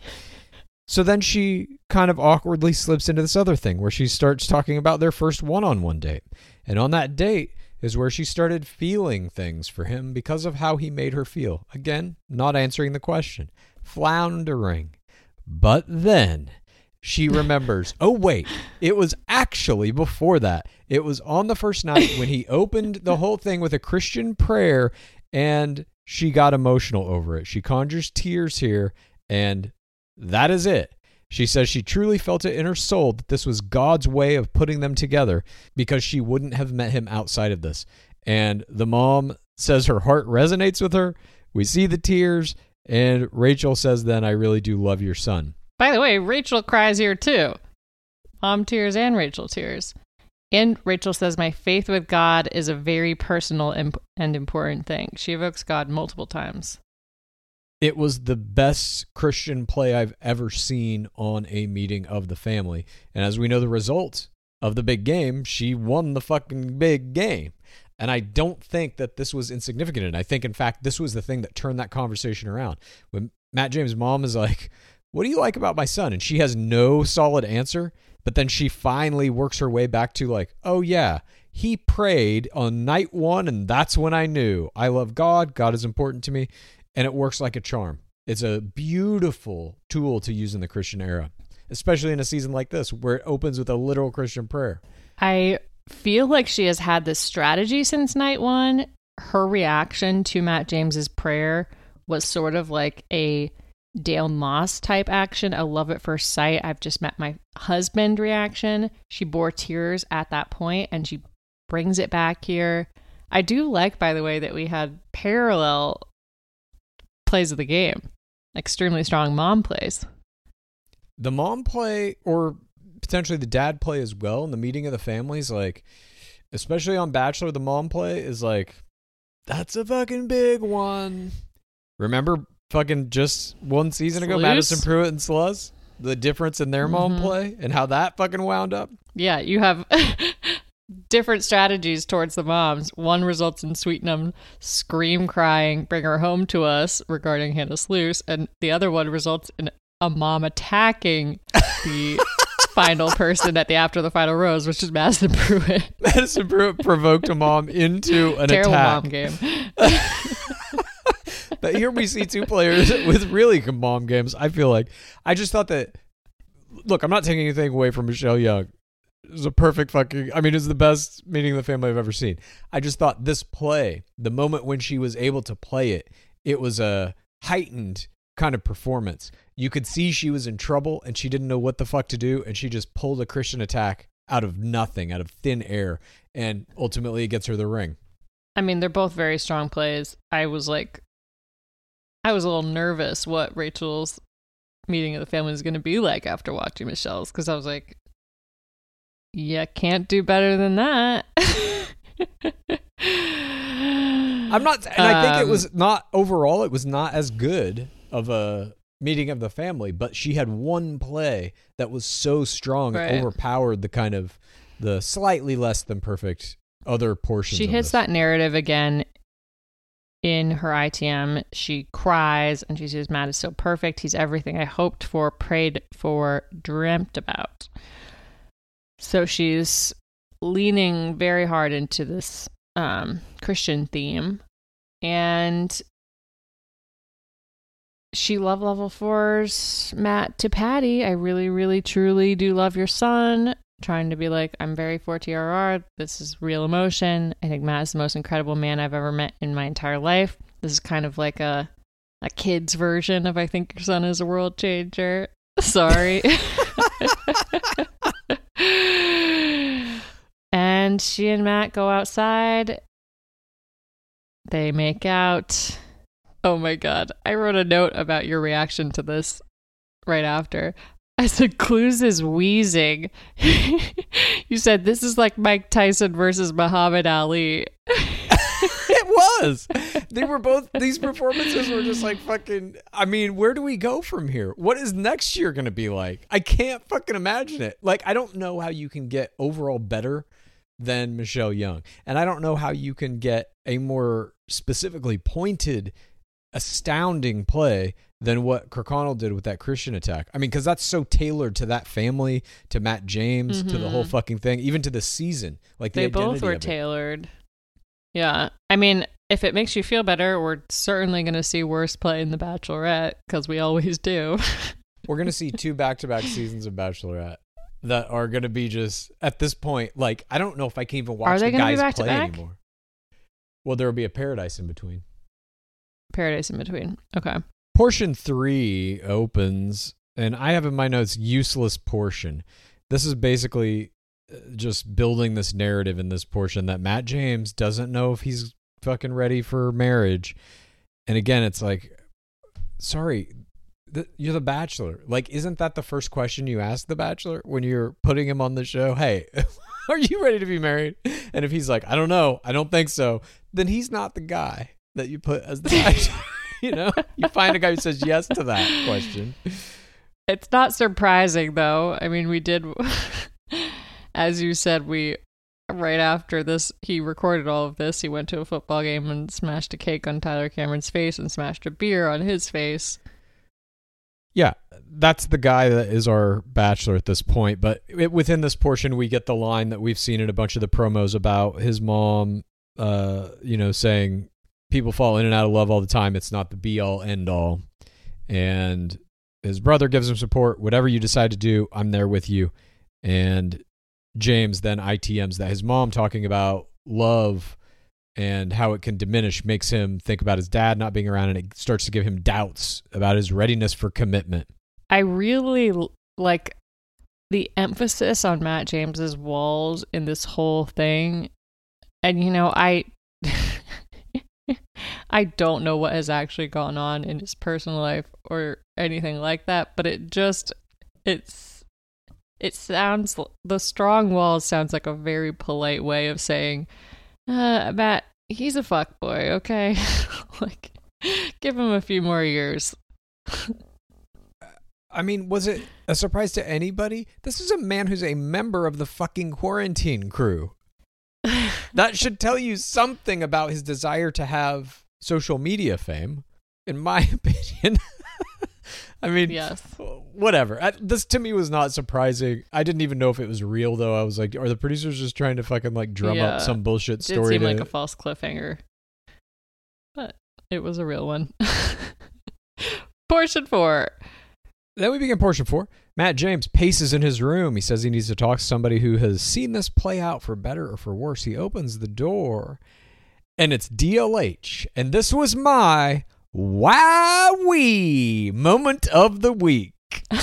Speaker 1: So then she kind of awkwardly slips into this other thing where she starts talking about their first one on one date. And on that date is where she started feeling things for him because of how he made her feel. Again, not answering the question. floundering. But then she remembers, oh, wait, it was actually before that. It was on the first night when he opened the whole thing with a Christian prayer and she got emotional over it. She conjures tears here, and that is it. She says she truly felt it in her soul that this was God's way of putting them together because she wouldn't have met him outside of this. And the mom says her heart resonates with her. We see the tears, and Rachel says, Then I really do love your son.
Speaker 2: By the way, Rachel cries here too. Mom tears and Rachel tears. And Rachel says, My faith with God is a very personal and important thing. She evokes God multiple times.
Speaker 1: It was the best Christian play I've ever seen on a meeting of the family. And as we know the result of the big game, she won the fucking big game. And I don't think that this was insignificant. And I think, in fact, this was the thing that turned that conversation around. When Matt James' mom is like, What do you like about my son? And she has no solid answer. But then she finally works her way back to, like, Oh, yeah, he prayed on night one. And that's when I knew I love God. God is important to me and it works like a charm. It's a beautiful tool to use in the Christian era, especially in a season like this where it opens with a literal Christian prayer.
Speaker 2: I feel like she has had this strategy since night one. Her reaction to Matt James's prayer was sort of like a Dale Moss type action, a love at first sight. I've just met my husband reaction. She bore tears at that point and she brings it back here. I do like, by the way, that we had parallel plays of the game. Extremely strong mom plays.
Speaker 1: The mom play, or potentially the dad play as well, in the meeting of the families, like, especially on Bachelor, the mom play is like, that's a fucking big one. Remember fucking just one season ago? Madison Pruitt and Sluss? The difference in their mom
Speaker 2: Mhm.
Speaker 1: play and how that fucking wound up?
Speaker 2: Yeah, you have different strategies towards the moms. One results in Sweetenham scream crying, bring her home to us regarding Hannah Sluss, and the other one results in a mom attacking the final person at the after the final rose, which is Madison Pruitt.
Speaker 1: Madison Pruitt provoked a mom into an
Speaker 2: Terrible
Speaker 1: attack.
Speaker 2: mom game.
Speaker 1: but here we see two players with really good mom games. I feel like I just thought that. Look, I'm not taking anything away from Michelle Young. It was a perfect fucking. I mean, it's the best meeting of the family I've ever seen. I just thought this play, the moment when she was able to play it, it was a heightened kind of performance. You could see she was in trouble and she didn't know what the fuck to do, and she just pulled a Christian attack out of nothing, out of thin air, and ultimately it gets her the ring.
Speaker 2: I mean, they're both very strong plays. I was like, I was a little nervous what Rachel's meeting of the family is going to be like after watching Michelle's because I was like, yeah, can't do better than that.
Speaker 1: I'm not, and I think it
Speaker 2: Um,
Speaker 1: was not overall. It was not as good of a meeting of the family, but she had one play that was so strong
Speaker 2: Right.
Speaker 1: it overpowered the kind of the slightly less than perfect other portions.
Speaker 2: she hits
Speaker 1: this.
Speaker 2: that narrative again in her ITM. She cries and she says, Matt is so perfect. He's everything I hoped for, prayed for, dreamt about. So she's leaning very hard into this um, Christian theme. And she love level fours Matt to Patty. I really, really, truly do love your son. Trying to be like, I'm very for TRR. This is real emotion. I think Matt is the most incredible man I've ever met in my entire life. This is kind of like a a kid's version of I think your son is a world changer. Sorry. and she and Matt go outside. They make out. Oh my god. I wrote a note about your reaction to this right after. I said Clues is wheezing. you said this is like Mike Tyson versus Muhammad Ali.
Speaker 1: it was. They were both. These performances were just like fucking. I mean, where do we go from here? What is next year going to be like? I can't fucking imagine it. Like, I don't know how you can get overall better than Michelle Young, and I don't know how you can get a more specifically pointed, astounding play than what Kirkconnell did with that Christian attack. I mean, because that's so tailored to that family, to Matt James, to the whole mm-hmm. fucking thing, even to the season. Like the
Speaker 2: they both were
Speaker 1: of it.
Speaker 2: tailored. Yeah. I mean, if it makes you feel better, we're certainly going to see worse play in The Bachelorette because we always do.
Speaker 1: We're gonna see two back-to-back seasons of Bachelorette that are gonna be just at this point. Like I don't know if I can even watch the guys play anymore. Well, there will be a paradise in between.
Speaker 2: Paradise in between. Okay.
Speaker 1: Portion three opens, and I have in my notes useless portion. This is basically just building this narrative in this portion that Matt James doesn't know if he's fucking ready for marriage. And again, it's like, sorry, th- you're the bachelor. Like, isn't that the first question you ask the bachelor when you're putting him on the show? Hey, are you ready to be married? And if he's like, I don't know, I don't think so, then he's not the guy that you put as the bachelor. you know, you find a guy who says yes to that question.
Speaker 2: It's not surprising though. I mean, we did, as you said, we right after this, he recorded all of this. He went to a football game and smashed a cake on Tyler Cameron's face and smashed a beer on his face.
Speaker 1: Yeah, that's the guy that is our bachelor at this point. But it, within this portion, we get the line that we've seen in a bunch of the promos about his mom, uh, you know, saying people fall in and out of love all the time. It's not the be all end all. And his brother gives him support. Whatever you decide to do, I'm there with you. And James then ITMs that his mom talking about love and how it can diminish makes him think about his dad not being around and it starts to give him doubts about his readiness for commitment.
Speaker 2: I really like the emphasis on Matt James's walls in this whole thing. And you know, I I don't know what has actually gone on in his personal life or anything like that, but it just it's it sounds the strong walls sounds like a very polite way of saying uh Matt, he's a fuck boy, okay? like give him a few more years.
Speaker 1: I mean, was it a surprise to anybody? This is a man who's a member of the fucking quarantine crew. that should tell you something about his desire to have social media fame, in my opinion. I mean,
Speaker 2: Yes.
Speaker 1: whatever. I, this to me was not surprising. I didn't even know if it was real, though. I was like, are the producers just trying to fucking like drum
Speaker 2: Yeah.
Speaker 1: up some bullshit story?
Speaker 2: seem
Speaker 1: to,
Speaker 2: like a false cliffhanger, but it was a real one. Portion four.
Speaker 1: Then we begin portion four. Matt James paces in his room. He says he needs to talk to somebody who has seen this play out for better or for worse. He opens the door, and it's DLH. And this was my wowee moment of the week.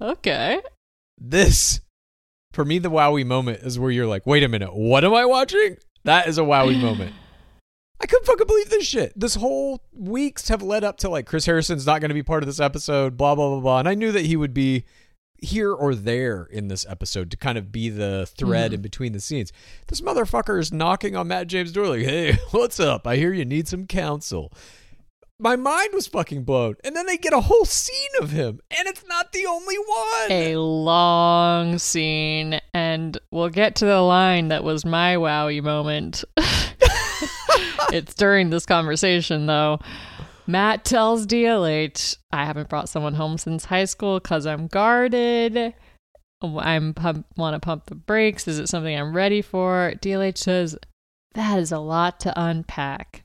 Speaker 2: Okay.
Speaker 1: This, for me, the wowee moment is where you're like, wait a minute, what am I watching? That is a wowee moment. I couldn't fucking believe this shit. This whole weeks have led up to like Chris Harrison's not going to be part of this episode, blah blah blah blah. And I knew that he would be here or there in this episode to kind of be the thread in mm-hmm. between the scenes. This motherfucker is knocking on Matt James' door like, "Hey, what's up? I hear you need some counsel." My mind was fucking blown. And then they get a whole scene of him, and it's not the only one.
Speaker 2: A long scene, and we'll get to the line that was my wowie moment. it's during this conversation, though. Matt tells DLH, I haven't brought someone home since high school because I'm guarded. I'm want to pump the brakes. Is it something I'm ready for? DLH says, That is a lot to unpack.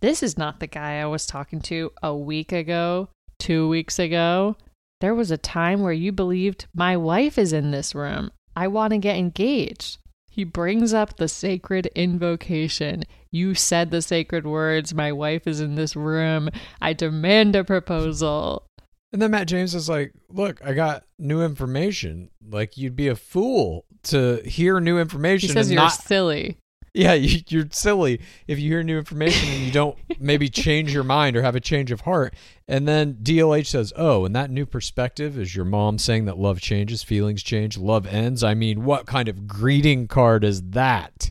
Speaker 2: This is not the guy I was talking to a week ago, two weeks ago. There was a time where you believed my wife is in this room. I want to get engaged. He brings up the sacred invocation. You said the sacred words. My wife is in this room. I demand a proposal.
Speaker 1: And then Matt James is like, "Look, I got new information. Like you'd be a fool to hear new information
Speaker 2: He says
Speaker 1: and
Speaker 2: you're
Speaker 1: not
Speaker 2: silly.
Speaker 1: Yeah, you, you're silly if you hear new information and you don't maybe change your mind or have a change of heart. And then DLH says, "Oh, and that new perspective is your mom saying that love changes, feelings change, love ends. I mean, what kind of greeting card is that?"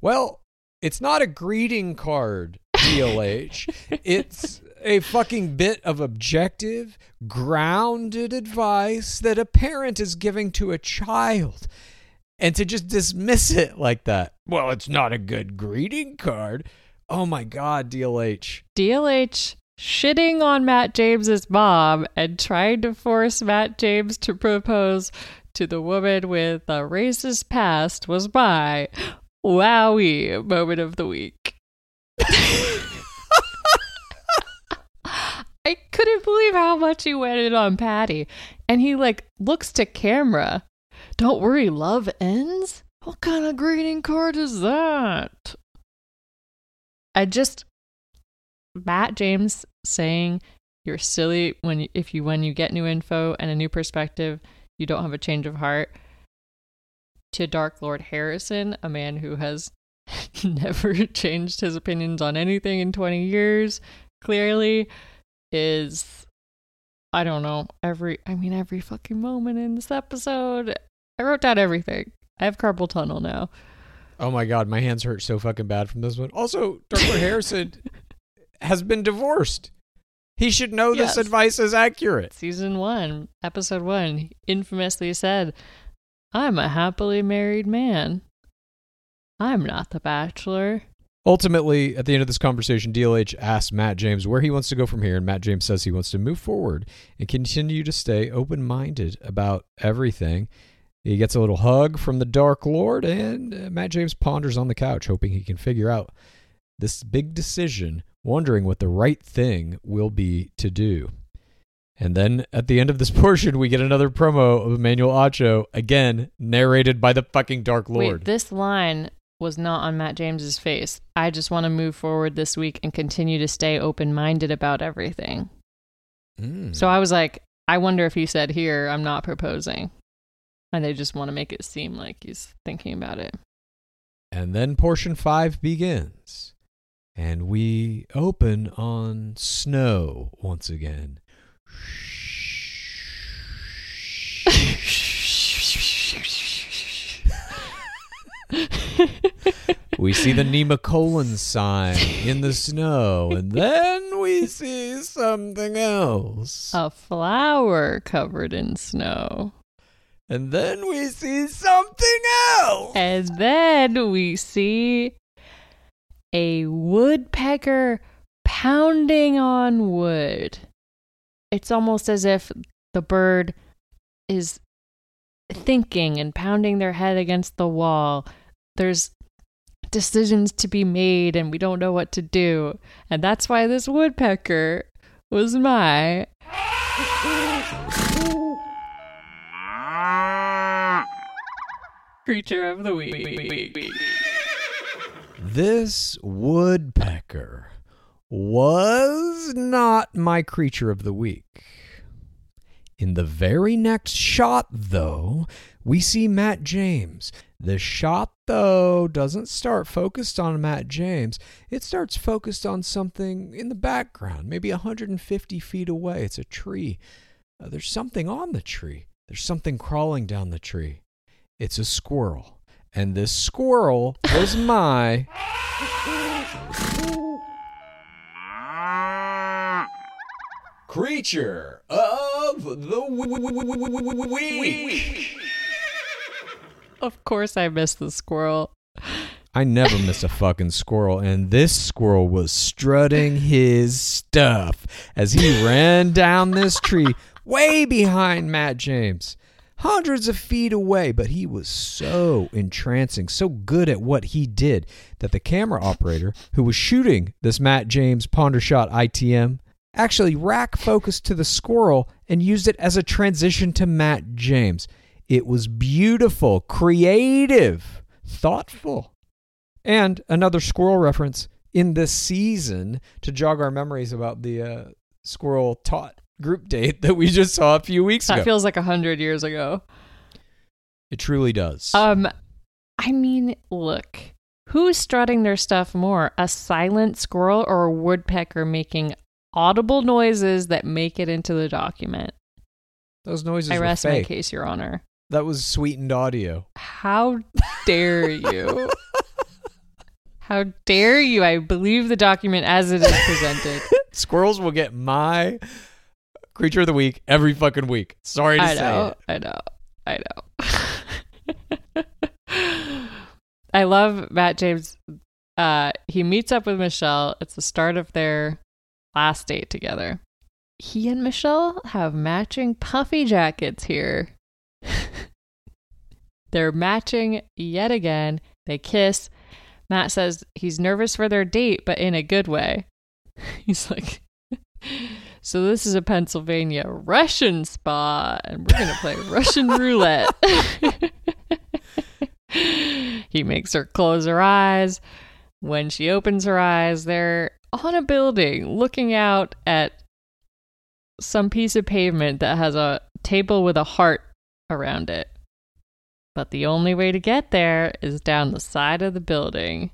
Speaker 1: Well, it's not a greeting card, DLH. it's a fucking bit of objective, grounded advice that a parent is giving to a child. And to just dismiss it like that. Well, it's not a good greeting card. Oh my God, DLH.
Speaker 2: DLH shitting on Matt James's mom and trying to force Matt James to propose to the woman with a racist past was my Wowie moment of the week. I couldn't believe how much he went in on Patty. And he like looks to camera. Don't worry, love ends? What kind of greeting card is that? I just Matt James saying you're silly when if you when you get new info and a new perspective, you don't have a change of heart. To Dark Lord Harrison, a man who has never changed his opinions on anything in 20 years, clearly is I don't know, every I mean every fucking moment in this episode. I wrote down everything. I have carpal tunnel now.
Speaker 1: Oh my god, my hands hurt so fucking bad from this one. Also, Dark Lord Harrison has been divorced. He should know
Speaker 2: Yes.
Speaker 1: this advice is accurate.
Speaker 2: Season 1, episode 1, infamously said, "I'm a happily married man. I'm not the bachelor."
Speaker 1: Ultimately, at the end of this conversation, DLH asks Matt James where he wants to go from here, and Matt James says he wants to move forward and continue to stay open minded about everything. He gets a little hug from the Dark Lord, and uh, Matt James ponders on the couch, hoping he can figure out this big decision, wondering what the right thing will be to do. And then at the end of this portion, we get another promo of Emmanuel Acho, again narrated by the fucking Dark Lord.
Speaker 2: Wait, this line was not on Matt James's face. I just want to move forward this week and continue to stay open-minded about everything.
Speaker 1: Mm.
Speaker 2: So I was like, I wonder if he said here, I'm not proposing. And they just want to make it seem like he's thinking about it.
Speaker 1: And then portion five begins. And we open on snow once again. We see the Nemacolin sign in the snow, and then we see something else.
Speaker 2: A flower covered in snow.
Speaker 1: And then we see something else.
Speaker 2: And then we see a woodpecker pounding on wood. It's almost as if the bird is thinking and pounding their head against the wall. There's decisions to be made, and we don't know what to do. And that's why this woodpecker was my creature of the week.
Speaker 1: This woodpecker was not my creature of the week. In the very next shot, though, we see Matt James. The shot, though, doesn't start focused on Matt James. It starts focused on something in the background, maybe 150 feet away. It's a tree. Uh, there's something on the tree. There's something crawling down the tree. It's a squirrel. And this squirrel was my creature of the week.
Speaker 2: Of course, I missed the squirrel.
Speaker 1: I never miss a fucking squirrel, and this squirrel was strutting his stuff as he ran down this tree way behind Matt James, hundreds of feet away. But he was so entrancing, so good at what he did, that the camera operator who was shooting this Matt James Ponder Shot ITM actually rack focused to the squirrel and used it as a transition to Matt James. It was beautiful, creative, thoughtful. And another squirrel reference in this season to jog our memories about the uh, squirrel taught group date that we just saw a few weeks
Speaker 2: That
Speaker 1: ago.
Speaker 2: That feels like a hundred years ago.
Speaker 1: it truly does.
Speaker 2: Um, I mean, look, who's strutting their stuff more, a silent squirrel or a woodpecker making audible noises that make it into the document?
Speaker 1: Those noises
Speaker 2: I rest my case, Your Honor.
Speaker 1: That was sweetened audio.
Speaker 2: How dare you? How dare you? I believe the document as it is presented.
Speaker 1: Squirrels will get my creature of the week every fucking week. Sorry to
Speaker 2: I
Speaker 1: say
Speaker 2: know,
Speaker 1: it.
Speaker 2: I know, I know. I love Matt James. Uh, he meets up with Michelle. It's the start of their last date together. He and Michelle have matching puffy jackets here. They're matching yet again. They kiss. Matt says he's nervous for their date, but in a good way. He's like, So this is a Pennsylvania Russian spa, and we're going to play Russian roulette. he makes her close her eyes. When she opens her eyes, they're on a building looking out at some piece of pavement that has a table with a heart around it. But the only way to get there is down the side of the building.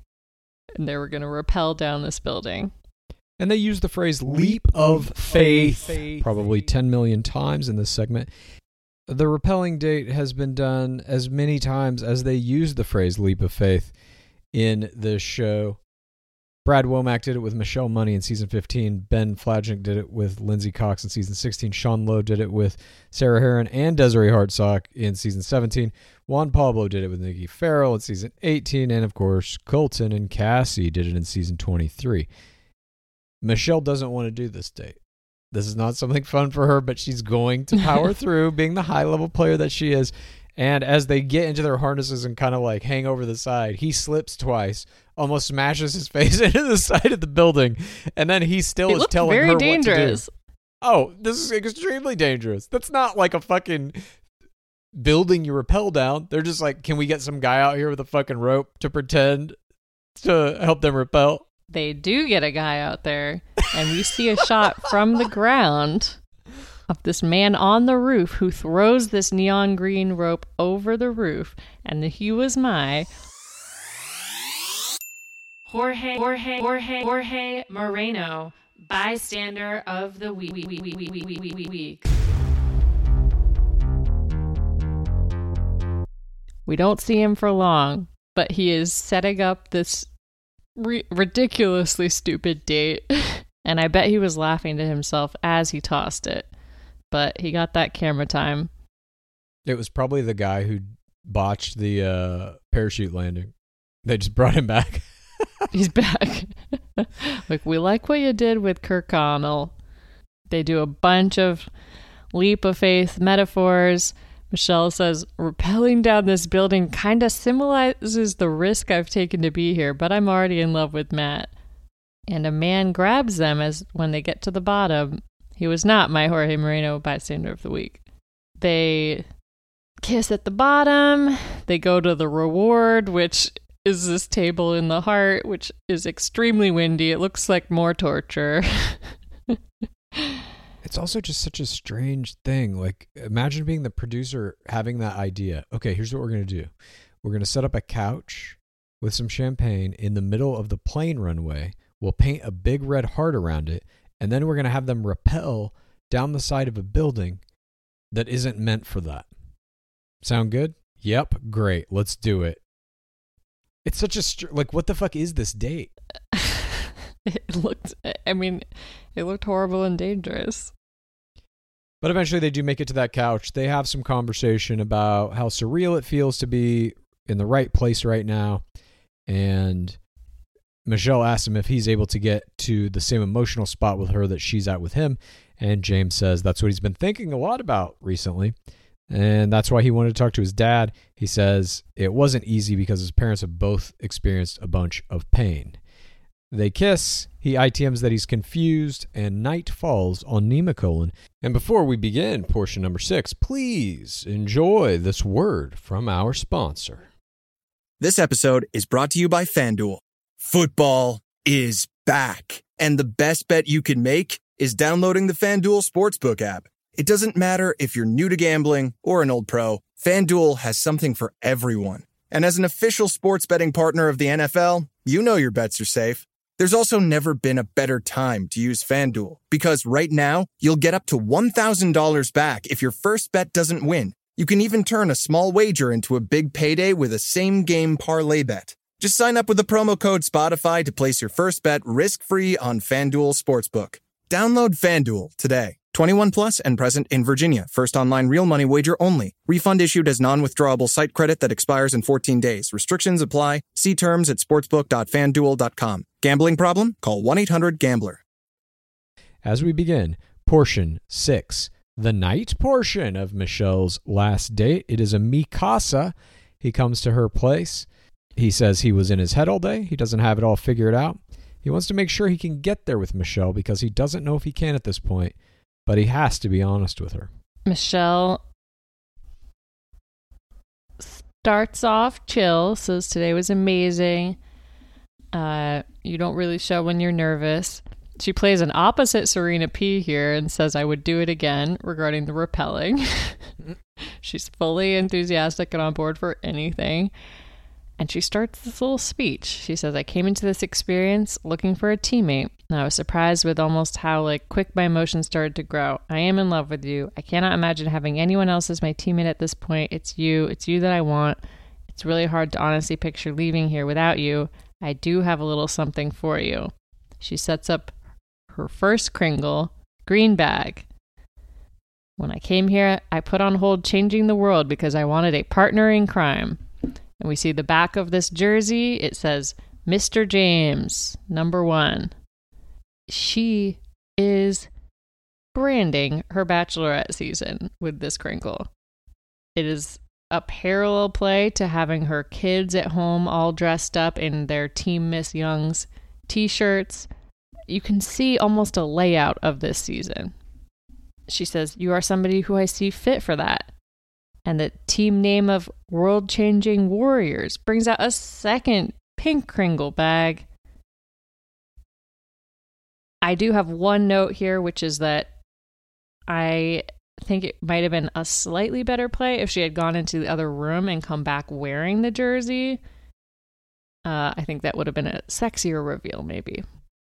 Speaker 2: And they were going to rappel down this building.
Speaker 1: And they use the phrase leap of faith probably 10 million times in this segment. The repelling date has been done as many times as they use the phrase leap of faith in this show. Brad Womack did it with Michelle Money in season 15. Ben Flajnik did it with Lindzi Cox in season 16. Sean Lowe did it with Sarah Herron and Desiree Hartsock in season 17. Juan Pablo did it with Nikki Ferrell in season 18. And of course, Colton and Cassie did it in season 23. Michelle doesn't want to do this date. This is not something fun for her, but she's going to power through being the high level player that she is. And as they get into their harnesses and kind of like hang over the side, he slips twice, almost smashes his face into the side of the building, and then he still
Speaker 2: It
Speaker 1: is telling
Speaker 2: very
Speaker 1: her
Speaker 2: dangerous.
Speaker 1: what to do. Oh, this is extremely dangerous. That's not like a fucking building you rappel down. They're just like, can we get some guy out here with a fucking rope to pretend to help them rappel?
Speaker 2: They do get a guy out there, and we see a shot from the ground of this man on the roof who throws this neon green rope over the roof, and he was my Jorge Jorge Jorge Jorge Moreno, bystander of the week. week. We don't see him for long, but he is setting up this ri- ridiculously stupid date. and I bet he was laughing to himself as he tossed it. But he got that camera time.
Speaker 1: It was probably the guy who botched the uh, parachute landing. They just brought him back.
Speaker 2: He's back. like, we like what you did with Kirkconnell. They do a bunch of leap of faith metaphors. Michelle says, rappelling down this building kind of symbolizes the risk I've taken to be here, but I'm already in love with Matt. And a man grabs them as when they get to the bottom. He was not my Jorge Moreno bystander of the week. They kiss at the bottom. They go to the reward, which is this table in the heart, which is extremely windy. It looks like more torture.
Speaker 1: It's also just such a strange thing. Like, imagine being the producer having that idea. Okay, here's what we're going to do we're going to set up a couch with some champagne in the middle of the plane runway. We'll paint a big red heart around it, and then we're going to have them rappel down the side of a building that isn't meant for that. Sound good? Yep, great. Let's do it. It's such a str- like what the fuck is this date?
Speaker 2: it looked, I mean, it looked horrible and dangerous.
Speaker 1: But eventually they do make it to that couch. They have some conversation about how surreal it feels to be in the right place right now. And Michelle asks him if he's able to get to the same emotional spot with her that she's at with him. And James says that's what he's been thinking a lot about recently. And that's why he wanted to talk to his dad. He says it wasn't easy because his parents have both experienced a bunch of pain. They kiss. He ITMs that he's confused, and night falls on Nemacolin. And before we begin portion number six, please enjoy this word from our sponsor.
Speaker 8: This episode is brought to you by FanDuel. Football is back, and the best bet you can make is downloading the FanDuel Sportsbook app. It doesn't matter if you're new to gambling or an old pro, FanDuel has something for everyone. And as an official sports betting partner of the NFL, you know your bets are safe. There's also never been a better time to use FanDuel because right now you'll get up to $1,000 back if your first bet doesn't win. You can even turn a small wager into a big payday with a same game parlay bet. Just sign up with the promo code Spotify to place your first bet risk free on FanDuel Sportsbook. Download FanDuel today. 21 plus and present in Virginia. First online real money wager only. Refund issued as non withdrawable site credit that expires in 14 days. Restrictions apply. See terms at sportsbook.fanduel.com. Gambling problem? Call 1 800 Gambler.
Speaker 1: As we begin, portion six, the night portion of Michelle's last date. It is a Mikasa. He comes to her place. He says he was in his head all day. He doesn't have it all figured out. He wants to make sure he can get there with Michelle because he doesn't know if he can at this point, but he has to be honest with her.
Speaker 2: Michelle starts off chill, says today was amazing. Uh, you don't really show when you're nervous. She plays an opposite Serena P here and says, I would do it again regarding the repelling. She's fully enthusiastic and on board for anything. And she starts this little speech. She says, I came into this experience looking for a teammate. And I was surprised with almost how like quick my emotions started to grow. I am in love with you. I cannot imagine having anyone else as my teammate at this point. It's you. It's you that I want. It's really hard to honestly picture leaving here without you. I do have a little something for you. She sets up her first Kringle, green bag. When I came here, I put on hold changing the world because I wanted a partner in crime. And we see the back of this jersey. It says, Mr. James, number one. She is branding her bachelorette season with this Kringle. It is a parallel play to having her kids at home all dressed up in their Team Miss Young's t shirts. You can see almost a layout of this season. She says, You are somebody who I see fit for that. And the team name of World Changing Warriors brings out a second pink Kringle bag. I do have one note here, which is that I think it might have been a slightly better play if she had gone into the other room and come back wearing the jersey. Uh, I think that would have been a sexier reveal, maybe.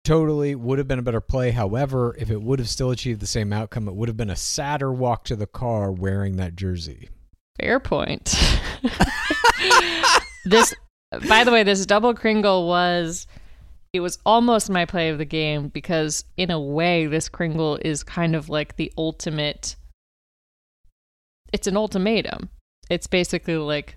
Speaker 1: Totally would have been a better play. However, if it would have still achieved the same outcome, it would have been a sadder walk to the car wearing that jersey.
Speaker 2: Fair point. this, by the way, this double Kringle was. It was almost my play of the game because, in a way, this Kringle is kind of like the ultimate. It's an ultimatum. It's basically like,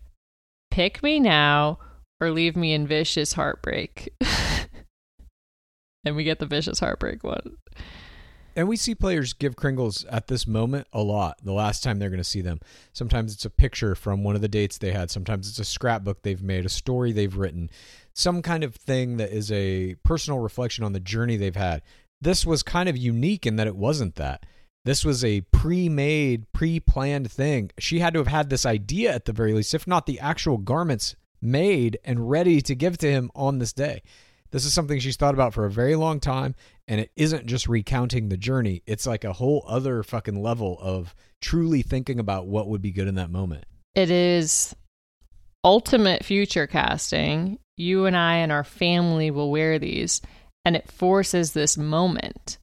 Speaker 2: pick me now or leave me in vicious heartbreak. and we get the vicious heartbreak one.
Speaker 1: And we see players give Kringles at this moment a lot. The last time they're going to see them. Sometimes it's a picture from one of the dates they had. Sometimes it's a scrapbook they've made, a story they've written, some kind of thing that is a personal reflection on the journey they've had. This was kind of unique in that it wasn't that. This was a pre made, pre planned thing. She had to have had this idea at the very least, if not the actual garments made and ready to give to him on this day. This is something she's thought about for a very long time, and it isn't just recounting the journey. It's like a whole other fucking level of truly thinking about what would be good in that moment.
Speaker 2: It is ultimate future casting. You and I and our family will wear these, and it forces this moment.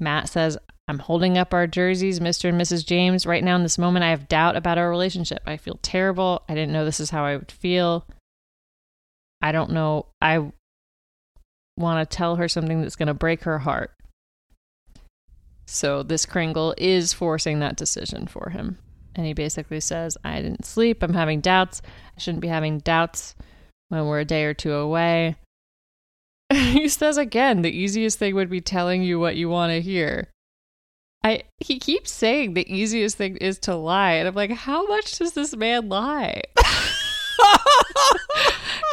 Speaker 2: Matt says, I'm holding up our jerseys, Mr. and Mrs. James. Right now, in this moment, I have doubt about our relationship. I feel terrible. I didn't know this is how I would feel. I don't know. I want to tell her something that's going to break her heart. So this Kringle is forcing that decision for him. And he basically says, I didn't sleep. I'm having doubts. I shouldn't be having doubts when we're a day or two away. he says again, the easiest thing would be telling you what you want to hear. I he keeps saying the easiest thing is to lie, and I'm like, how much does this man lie?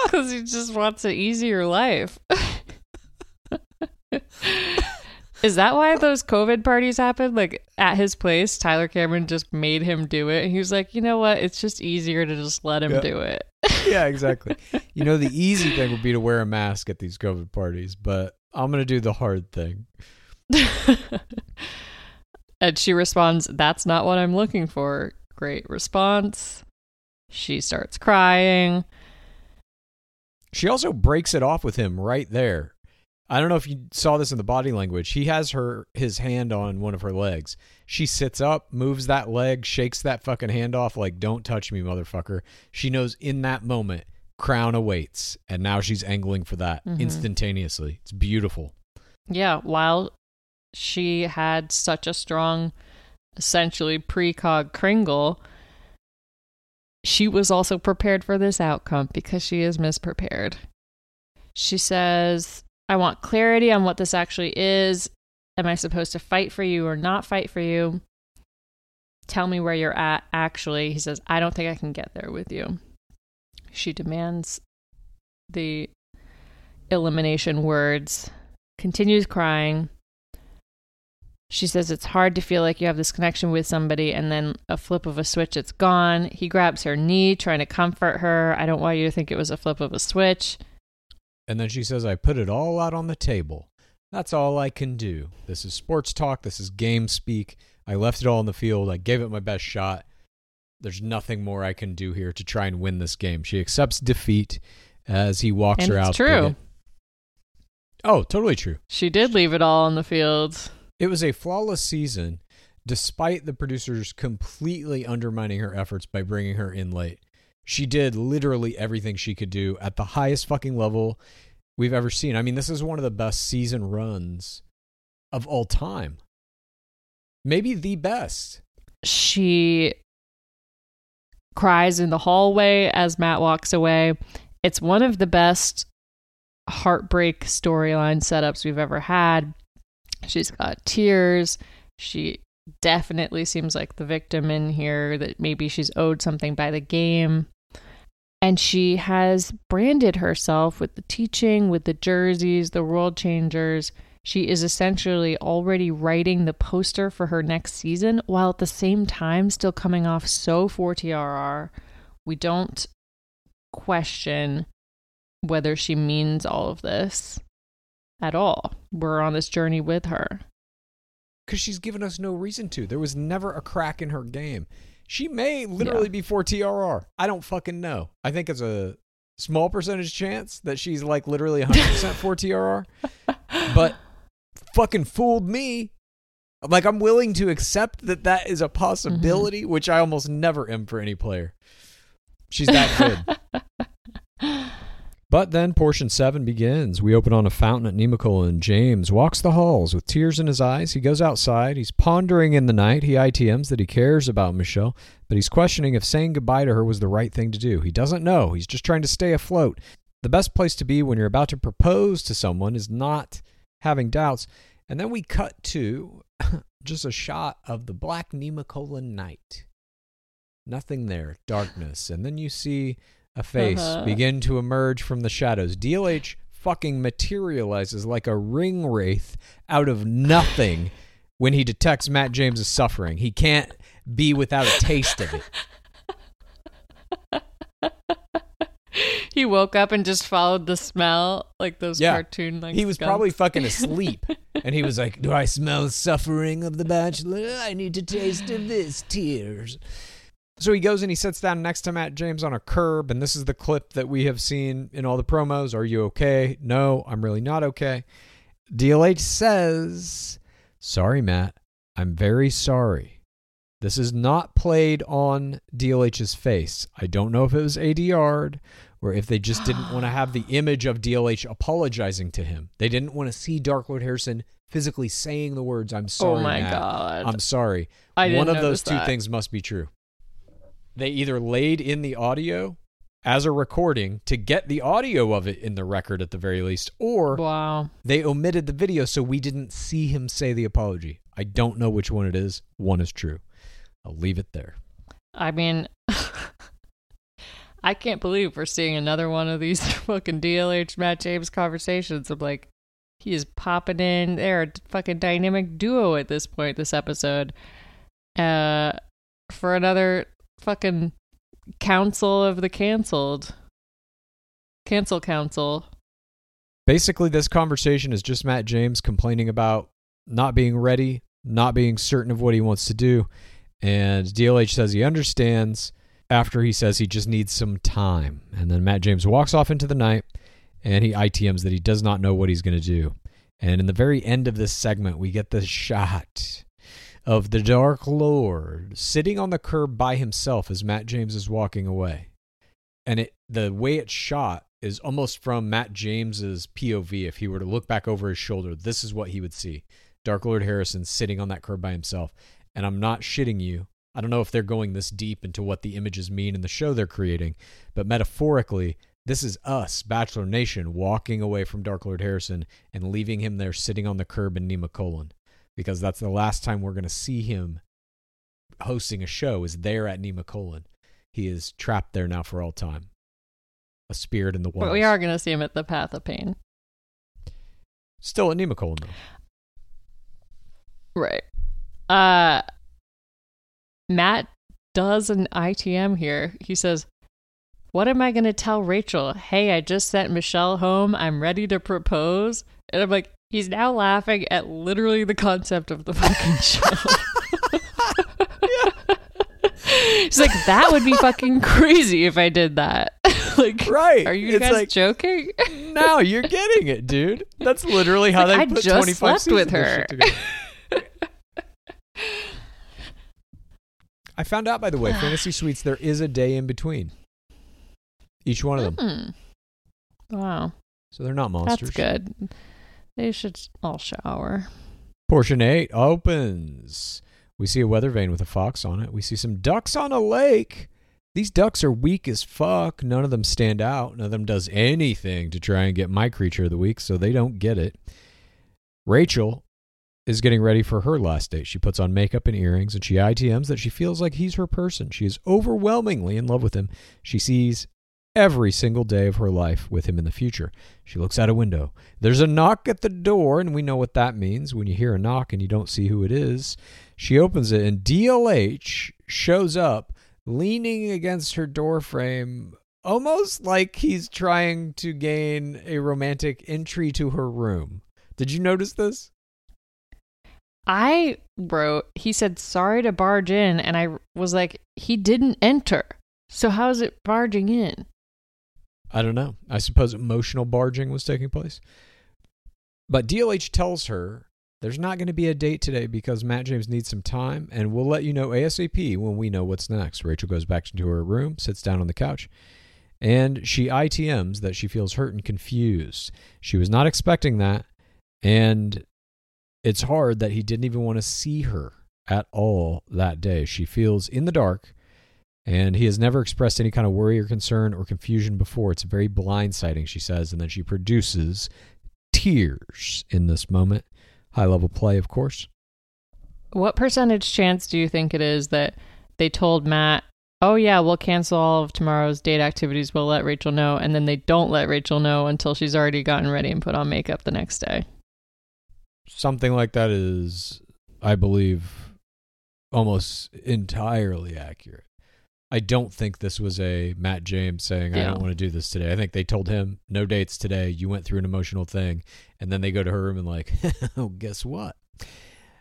Speaker 2: Because he just wants an easier life. Is that why those COVID parties happened? Like at his place, Tyler Cameron just made him do it. And he was like, you know what? It's just easier to just let him
Speaker 1: Yeah.
Speaker 2: do it.
Speaker 1: yeah, exactly. You know, the easy thing would be to wear a mask at these COVID parties, but I'm going to do the hard thing.
Speaker 2: and she responds, That's not what I'm looking for. Great response. She starts crying.
Speaker 1: She also breaks it off with him right there. I don't know if you saw this in the body language. He has her his hand on one of her legs. She sits up, moves that leg, shakes that fucking hand off like don't touch me, motherfucker. She knows in that moment crown awaits and now she's angling for that
Speaker 2: Mhm.
Speaker 1: instantaneously. It's beautiful.
Speaker 2: Yeah, while she had such a strong, essentially precog Kringle, she was also prepared for this outcome because she is misprepared. She says, I want clarity on what this actually is. Am I supposed to fight for you or not fight for you? Tell me where you're at, actually. He says, I don't think I can get there with you. She demands the elimination words. Continues crying. She says it's hard to feel like you have this connection with somebody, and then a flip of a switch, it's gone. He grabs her knee, trying to comfort her. I don't want you to think it was a flip of a switch.
Speaker 1: And then she says, I put it all out on the table. That's all I can do. This is sports talk. This is game speak. I left it all on the field. I gave it my best shot. There's nothing more I can do here to try and win this game. She accepts defeat as he walks
Speaker 2: And
Speaker 1: her
Speaker 2: it's
Speaker 1: out.
Speaker 2: true.
Speaker 1: Oh, totally true.
Speaker 2: She did leave it all on the field.
Speaker 1: It was a flawless season, despite the producers completely undermining her efforts by bringing her in late. She did literally everything she could do at the highest fucking level we've ever seen. I mean, this is one of the best season runs of all time. Maybe the best.
Speaker 2: She cries in the hallway as Matt walks away. It's one of the best heartbreak storyline setups we've ever had. She's got tears. She definitely seems like the victim in here, that maybe she's owed something by the game. And she has branded herself with the teaching, with the jerseys, the world changers. She is essentially already writing the poster for her next season while at the same time still coming off so for TRR. We don't question whether she means all of this at all. We're on this journey with her.
Speaker 1: Because she's given us no reason to. There was never a crack in her game. She may literally
Speaker 2: Yeah.
Speaker 1: be for TRR. I don't fucking know. I think it's a small percentage chance that she's like literally 100% for TRR. But fucking fooled me. Like I'm willing to accept that that is a possibility, mm-hmm. which I almost never am for any player. She's that good. But then portion seven begins. We open on a fountain at Nemacolin. James walks the halls with tears in his eyes. He goes outside. He's pondering in the night. He ITMs that he cares about Michelle, but he's questioning if saying goodbye to her was the right thing to do. He doesn't know. He's just trying to stay afloat. The best place to be when you're about to propose to someone is not having doubts. And then we cut to just a shot of the black Nemacolin night. Nothing there, darkness. And then you see a face
Speaker 2: Uh-huh.
Speaker 1: begin to emerge from the shadows. DLH fucking materializes like a ring wraith out of nothing when he detects Matt James' suffering. He can't be without a taste of it.
Speaker 2: He woke up and just followed the smell, like those
Speaker 1: Yeah.
Speaker 2: cartoon like
Speaker 1: he was
Speaker 2: skunks.
Speaker 1: probably fucking asleep. and he was like, Do I smell the suffering of the bachelor? I need to taste of this tears. So he goes and he sits down next to Matt James on a curb, and this is the clip that we have seen in all the promos. Are you okay? No, I'm really not okay. DLH says, Sorry, Matt. I'm very sorry. This is not played on DLH's face. I don't know if it was ADR'd or if they just didn't want to have the image of DLH apologizing to him. They didn't want to see Dark Lord Harrison physically saying the words, I'm oh sorry.
Speaker 2: Oh my
Speaker 1: Matt.
Speaker 2: God.
Speaker 1: I'm sorry.
Speaker 2: I didn't
Speaker 1: One of those two
Speaker 2: that.
Speaker 1: things must be true. They either laid in the audio as a recording to get the audio of it in the record at the very least, or
Speaker 2: Wow.
Speaker 1: they omitted the video so we didn't see him say the apology. I don't know which one it is. One is true. I'll leave it there.
Speaker 2: I mean, I can't believe we're seeing another one of these fucking DLH Matt James conversations. I'm like, he is popping in. They're a fucking dynamic duo at this point, this episode. Uh, for another fucking council of the canceled. Cancel council.
Speaker 1: Basically, this conversation is just Matt James complaining about not being ready, not being certain of what he wants to do. And DLH says he understands after he says he just needs some time. And then Matt James walks off into the night and he ITMs that he does not know what he's going to do. And in the very end of this segment, we get this shot of the Dark Lord sitting on the curb by himself as Matt James is walking away. And it the way it's shot is almost from Matt James's POV. If he were to look back over his shoulder, this is what he would see. Dark Lord Harrison sitting on that curb by himself. And I'm not shitting you. I don't know if they're going this deep into what the images mean in the show they're creating, but metaphorically, this is us, Bachelor Nation, walking away from Dark Lord Harrison and leaving him there sitting on the curb in Nemacolin. Because that's the last time we're going to see him hosting a show is there at Nemacolin. He is trapped there now for all time. a spirit in the walls.
Speaker 2: But we are going to see him at the Path of Pain.
Speaker 1: still at Nemacolin, though.
Speaker 2: Right. Uh Matt does an ITM here. He says, "What am I going to tell Rachel? Hey, I just sent Michelle home. I'm ready to propose." And I'm like, he's now laughing at literally the concept of the fucking show. He's like, "That would be fucking crazy if I did that." like,
Speaker 1: Right.
Speaker 2: Are you
Speaker 1: It's
Speaker 2: guys
Speaker 1: like-
Speaker 2: joking?
Speaker 1: no, you're getting it, dude. That's literally how
Speaker 2: Like,
Speaker 1: they
Speaker 2: I
Speaker 1: put
Speaker 2: just
Speaker 1: 25
Speaker 2: slept with her.
Speaker 1: I found out, by the way, Fantasy Suites, there is a day in between each one of them.
Speaker 2: Hmm. Wow.
Speaker 1: So they're not monsters.
Speaker 2: That's good. They should all shower.
Speaker 1: Portion 8 opens. We see a weather vane with a fox on it. We see some ducks on a lake. These ducks are weak as fuck. None of them stand out. None of them does anything to try and get my creature of the week, so they don't get it. Rachel is getting ready for her last date. She puts on makeup and earrings and she ITMs that she feels like he's her person. She is overwhelmingly in love with him. She sees every single day of her life with him in the future. She looks out a window. There's a knock at the door, and we know what that means when you hear a knock and you don't see who it is. She opens it, and DLH shows up leaning against her door frame, almost like he's trying to gain a romantic entry to her room. Did you notice this?
Speaker 2: I wrote, he said, sorry to barge in. And I was like, he didn't enter. So how is it barging in?
Speaker 1: I don't know. I suppose emotional barging was taking place. But DLH tells her there's not going to be a date today because Matt James needs some time, and we'll let you know ASAP when we know what's next. Rachel goes back into her room, sits down on the couch, and she ITMs that she feels hurt and confused. She was not expecting that, and it's hard that he didn't even want to see her at all that day. She feels in the dark and he has never expressed any kind of worry or concern or confusion before. It's very blindsiding, she says, and then she produces tears in this moment. High level play, of course.
Speaker 2: What percentage chance do you think it is that they told Matt, oh, yeah, we'll cancel all of tomorrow's date activities. We'll let Rachel know. And then they don't let Rachel know until she's already gotten ready and put on makeup the next day.
Speaker 1: Something like that is, I believe, almost entirely accurate. I don't think this was a Matt James saying, I don't want to do this today. I think they told him, no dates today. You went through an emotional thing. And then they go to her room and, like, oh, guess what?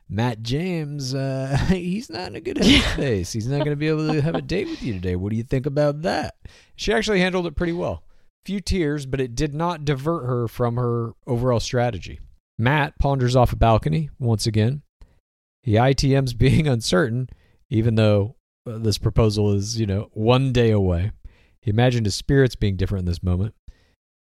Speaker 1: Matt James, uh, he's not in a good headspace. He's not going to be able to have a date with you today. What do you think about that? She actually handled it pretty well. Few tears, but it did not divert her from her overall strategy. Matt ponders off a balcony once again. He ITMs being uncertain, even though this proposal is, you know, one day away. He imagined his spirits being different in this moment.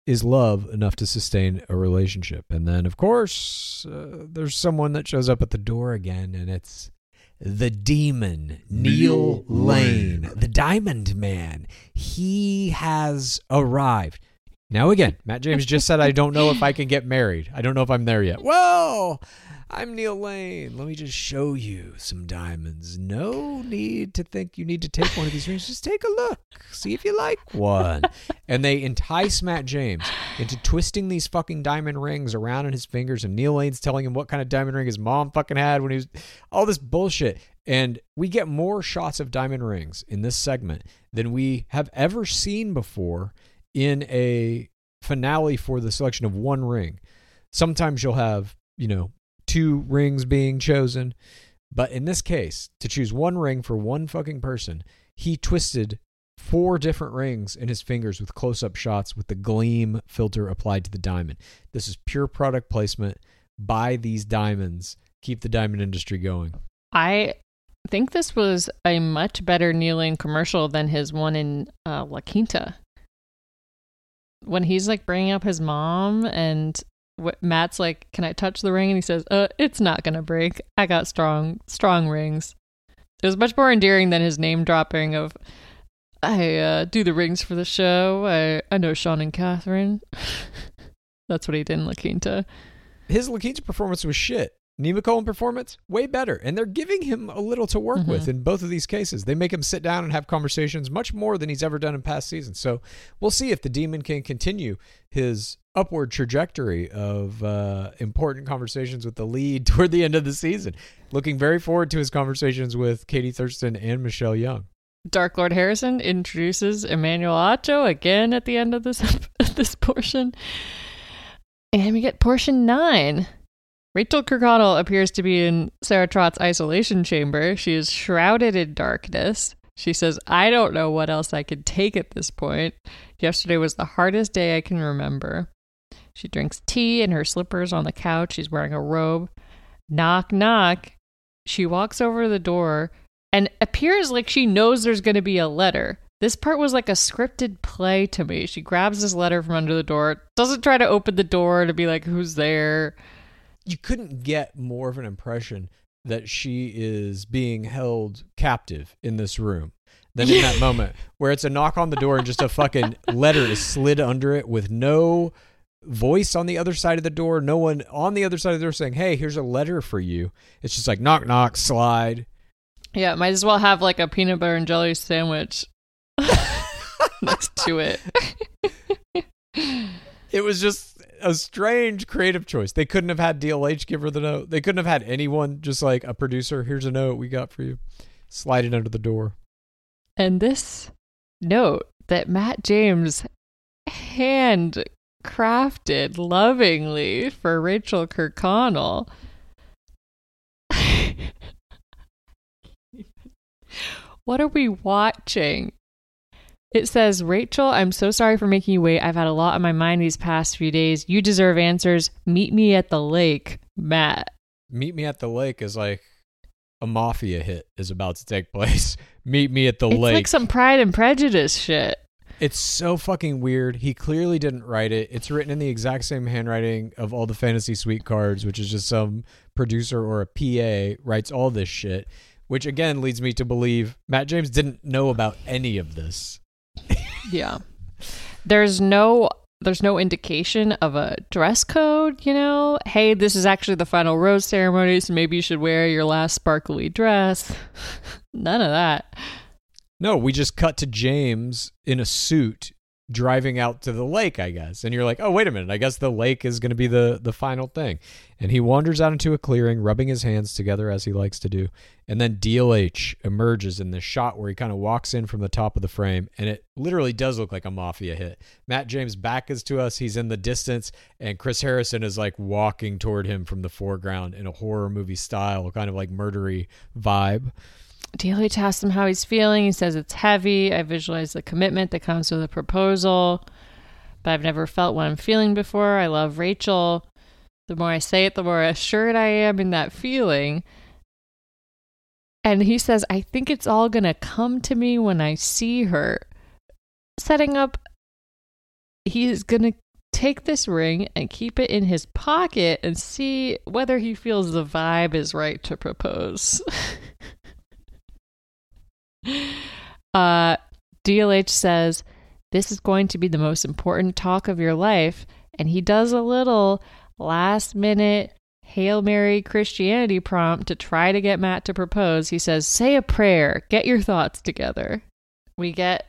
Speaker 1: Is love enough to sustain a relationship? And then, of course, uh, there's someone that shows up at the door again, and it's the demon, Neil
Speaker 4: Neil
Speaker 1: Lane,
Speaker 4: Lane.
Speaker 1: the Diamond Man. He has arrived. Now, again, Matt James just said, I don't know if I can get married. I don't know if I'm there yet. Well, I'm Neil Lane. Let me just show you some diamonds. No need to think you need to take one of these rings. Just take a look. See if you like one. and they entice Matt James into twisting these fucking diamond rings around in his fingers. And Neil Lane's telling him what kind of diamond ring his mom fucking had when he was all this bullshit. And we get more shots of diamond rings in this segment than we have ever seen before in a finale for the selection of one ring. Sometimes you'll have, you know, two rings being chosen. But in this case, to choose one ring for one fucking person, he twisted four different rings in his fingers with close up shots with the gleam filter applied to the diamond. This is pure product placement. Buy these diamonds. Keep the diamond industry going.
Speaker 2: I think this was a much better kneeling commercial than his one in uh, La Quinta. When he's like bringing up his mom and wh- Matt's like, "Can I touch the ring?" and he says, "Uh, it's not gonna break. I got strong, strong rings." It was much more endearing than his name dropping of, "I uh, do the rings for the show. I I know Sean and Catherine." That's what he did in La Quinta.
Speaker 1: His La Quinta performance was shit. Nemacolin performance, way better. And they're giving him a little to work with in both of these cases. They make him sit down and have conversations much more than he's ever done in past seasons. So we'll see if the demon can continue his upward trajectory of uh, important conversations with the lead toward the end of the season. Looking very forward to his conversations with Katie Thurston and Michelle Young.
Speaker 2: Dark Lord Harrison introduces Emmanuel Acho again at the end of this this portion. And we get portion nine. Rachel Kirkconnell appears to be in Sarah Trott's isolation chamber. She is shrouded in darkness. She says, I don't know what else I could take at this point. Yesterday was the hardest day I can remember. She drinks tea in her slippers on the couch. She's wearing a robe. Knock, knock. She walks over the door and appears like she knows there's going to be a letter. This part was like a scripted play to me. She grabs this letter from under the door, doesn't try to open the door to be like, who's there?
Speaker 1: You couldn't get more of an impression that she is being held captive in this room than in that moment where it's a knock on the door and just a fucking letter is slid under it with no voice on the other side of the door, no one on the other side of the door saying, "Hey, here's a letter for you." It's just like knock knock slide.
Speaker 2: Yeah, might as well have like a peanut butter and jelly sandwich next to it.
Speaker 1: It was just a strange creative choice. They couldn't have had DLH give her the note. They couldn't have had anyone just like a producer, here's a note we got for you. Slide it under the door.
Speaker 2: And this note that Matt James hand crafted lovingly for Rachel Kirkconnell. what are we watching? It says, Rachel, I'm so sorry for making you wait. I've had a lot on my mind these past few days. You deserve answers. Meet me at the lake, Matt.
Speaker 1: Meet me at the lake is like a mafia hit is about to take place. Meet me at the
Speaker 2: It's
Speaker 1: lake.
Speaker 2: It's like some Pride and Prejudice shit.
Speaker 1: It's so fucking weird. He clearly didn't write it. It's written in the exact same handwriting of all the fantasy suite cards, which is just some producer or a PA writes all this shit, which again leads me to believe Matt James didn't know about any of this.
Speaker 2: Yeah. There's no there's no indication of a dress code, you know? Hey, this is actually the final rose ceremony, so maybe you should wear your last sparkly dress. None of that.
Speaker 1: No, we just cut to James in a suit driving out to the lake, I guess. And you're like, "Oh, wait a minute. I guess the lake is going to be the the final thing." And he wanders out into a clearing, rubbing his hands together as he likes to do. And then DLH emerges in this shot where he kind of walks in from the top of the frame, and it literally does look like a mafia hit. Matt James' back is to us; he's in the distance, and Chris Harrison is like walking toward him from the foreground in a horror movie style, kind of like murdery vibe.
Speaker 2: DLH asks him how he's feeling. He says it's heavy. I visualize the commitment that comes with a proposal, but I've never felt what I'm feeling before. I love Rachel. The more I say it, the more assured I am in that feeling. And he says, I think it's all going to come to me when I see her. Setting up, he's going to take this ring and keep it in his pocket and see whether he feels the vibe is right to propose. uh, DLH says, This is going to be the most important talk of your life. And he does a little last minute Hail Mary Christianity prompt to try to get Matt to propose. He says, Say a prayer, get your thoughts together. We get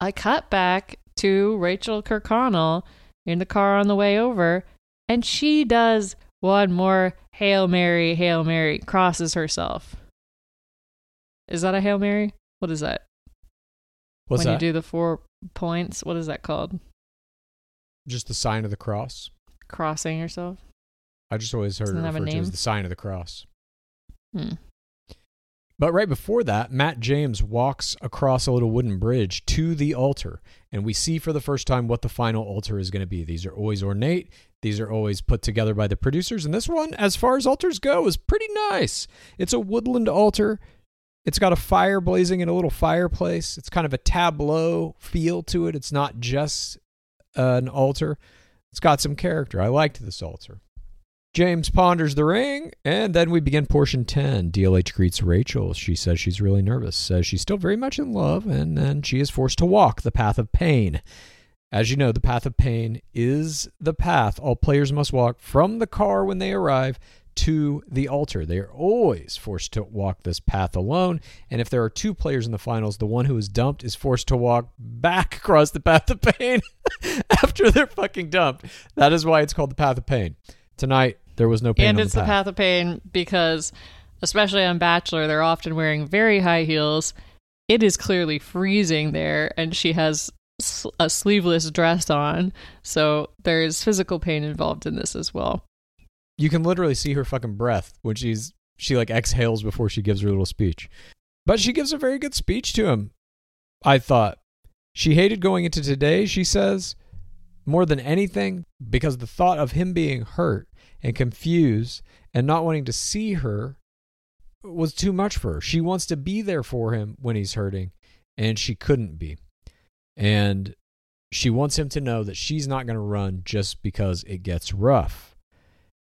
Speaker 2: a cut back to Rachel Kirkconnell in the car on the way over, and she does one more Hail Mary, Hail Mary, crosses herself. Is that a Hail Mary? What is that?
Speaker 1: What's
Speaker 2: when
Speaker 1: that?
Speaker 2: you do the four points, what is that called?
Speaker 1: Just the sign of the cross.
Speaker 2: Crossing yourself?
Speaker 1: I just always heard
Speaker 2: Doesn't
Speaker 1: it referred to as the sign of the cross.
Speaker 2: Hmm.
Speaker 1: But right before that, Matt James walks across a little wooden bridge to the altar, and we see for the first time what the final altar is going to be. These are always ornate, these are always put together by the producers, and this one, as far as altars go, is pretty nice. It's a woodland altar. It's got a fire blazing in a little fireplace. It's kind of a tableau feel to it. It's not just uh, an altar. It's got some character. I liked this altar. James ponders the ring, and then we begin portion 10. DLH greets Rachel. She says she's really nervous, says she's still very much in love, and then she is forced to walk the path of pain. As you know, the path of pain is the path all players must walk from the car when they arrive to the altar. They are always forced to walk this path alone. And if there are two players in the finals, the one who is dumped is forced to walk back across the path of pain after they're fucking dumped. That is why it's called the path of pain. Tonight, there was no pain.
Speaker 2: and it's
Speaker 1: the
Speaker 2: the path of pain because, especially on Bachelor, they're often wearing very high heels. It is clearly freezing there, and she has a sleeveless dress on. So there's physical pain involved in this as well.
Speaker 1: You can literally see her fucking breath when she's she like exhales before she gives her little speech. But she gives a very good speech to him. I thought she hated going into today, she says, more than anything because the thought of him being hurt and confused and not wanting to see her was too much for her. She wants to be there for him when he's hurting and she couldn't be. And she wants him to know that she's not going to run just because it gets rough.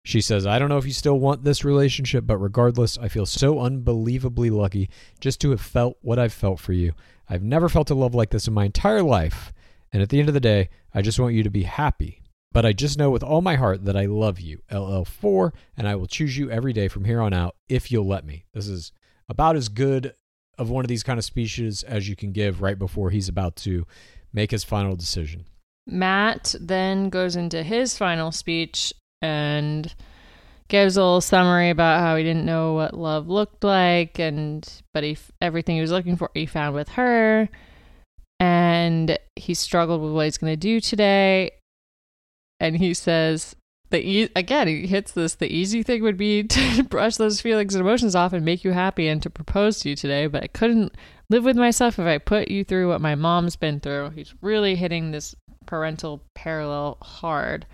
Speaker 1: She says, I don't know if you still want this relationship, but regardless, I feel so unbelievably lucky just to have felt what I've felt for you. I've never felt a love like this in my entire life. And at the end of the day, I just want you to be happy. But I just know with all my heart that I love you, LL4, and I will choose you every day from here on out if you'll let me. This is about as good of one of these kind of speeches as you can give right before he's about to make his final decision.
Speaker 2: Matt then goes into his final speech and gives a little summary about how he didn't know what love looked like and but he everything he was looking for he found with her. And he struggled with what he's going to do today. And he says the e- again he hits this the easy thing would be to brush those feelings and emotions off and make you happy and to propose to you today but i couldn't live with myself if i put you through what my mom's been through. He's really hitting this parental parallel hard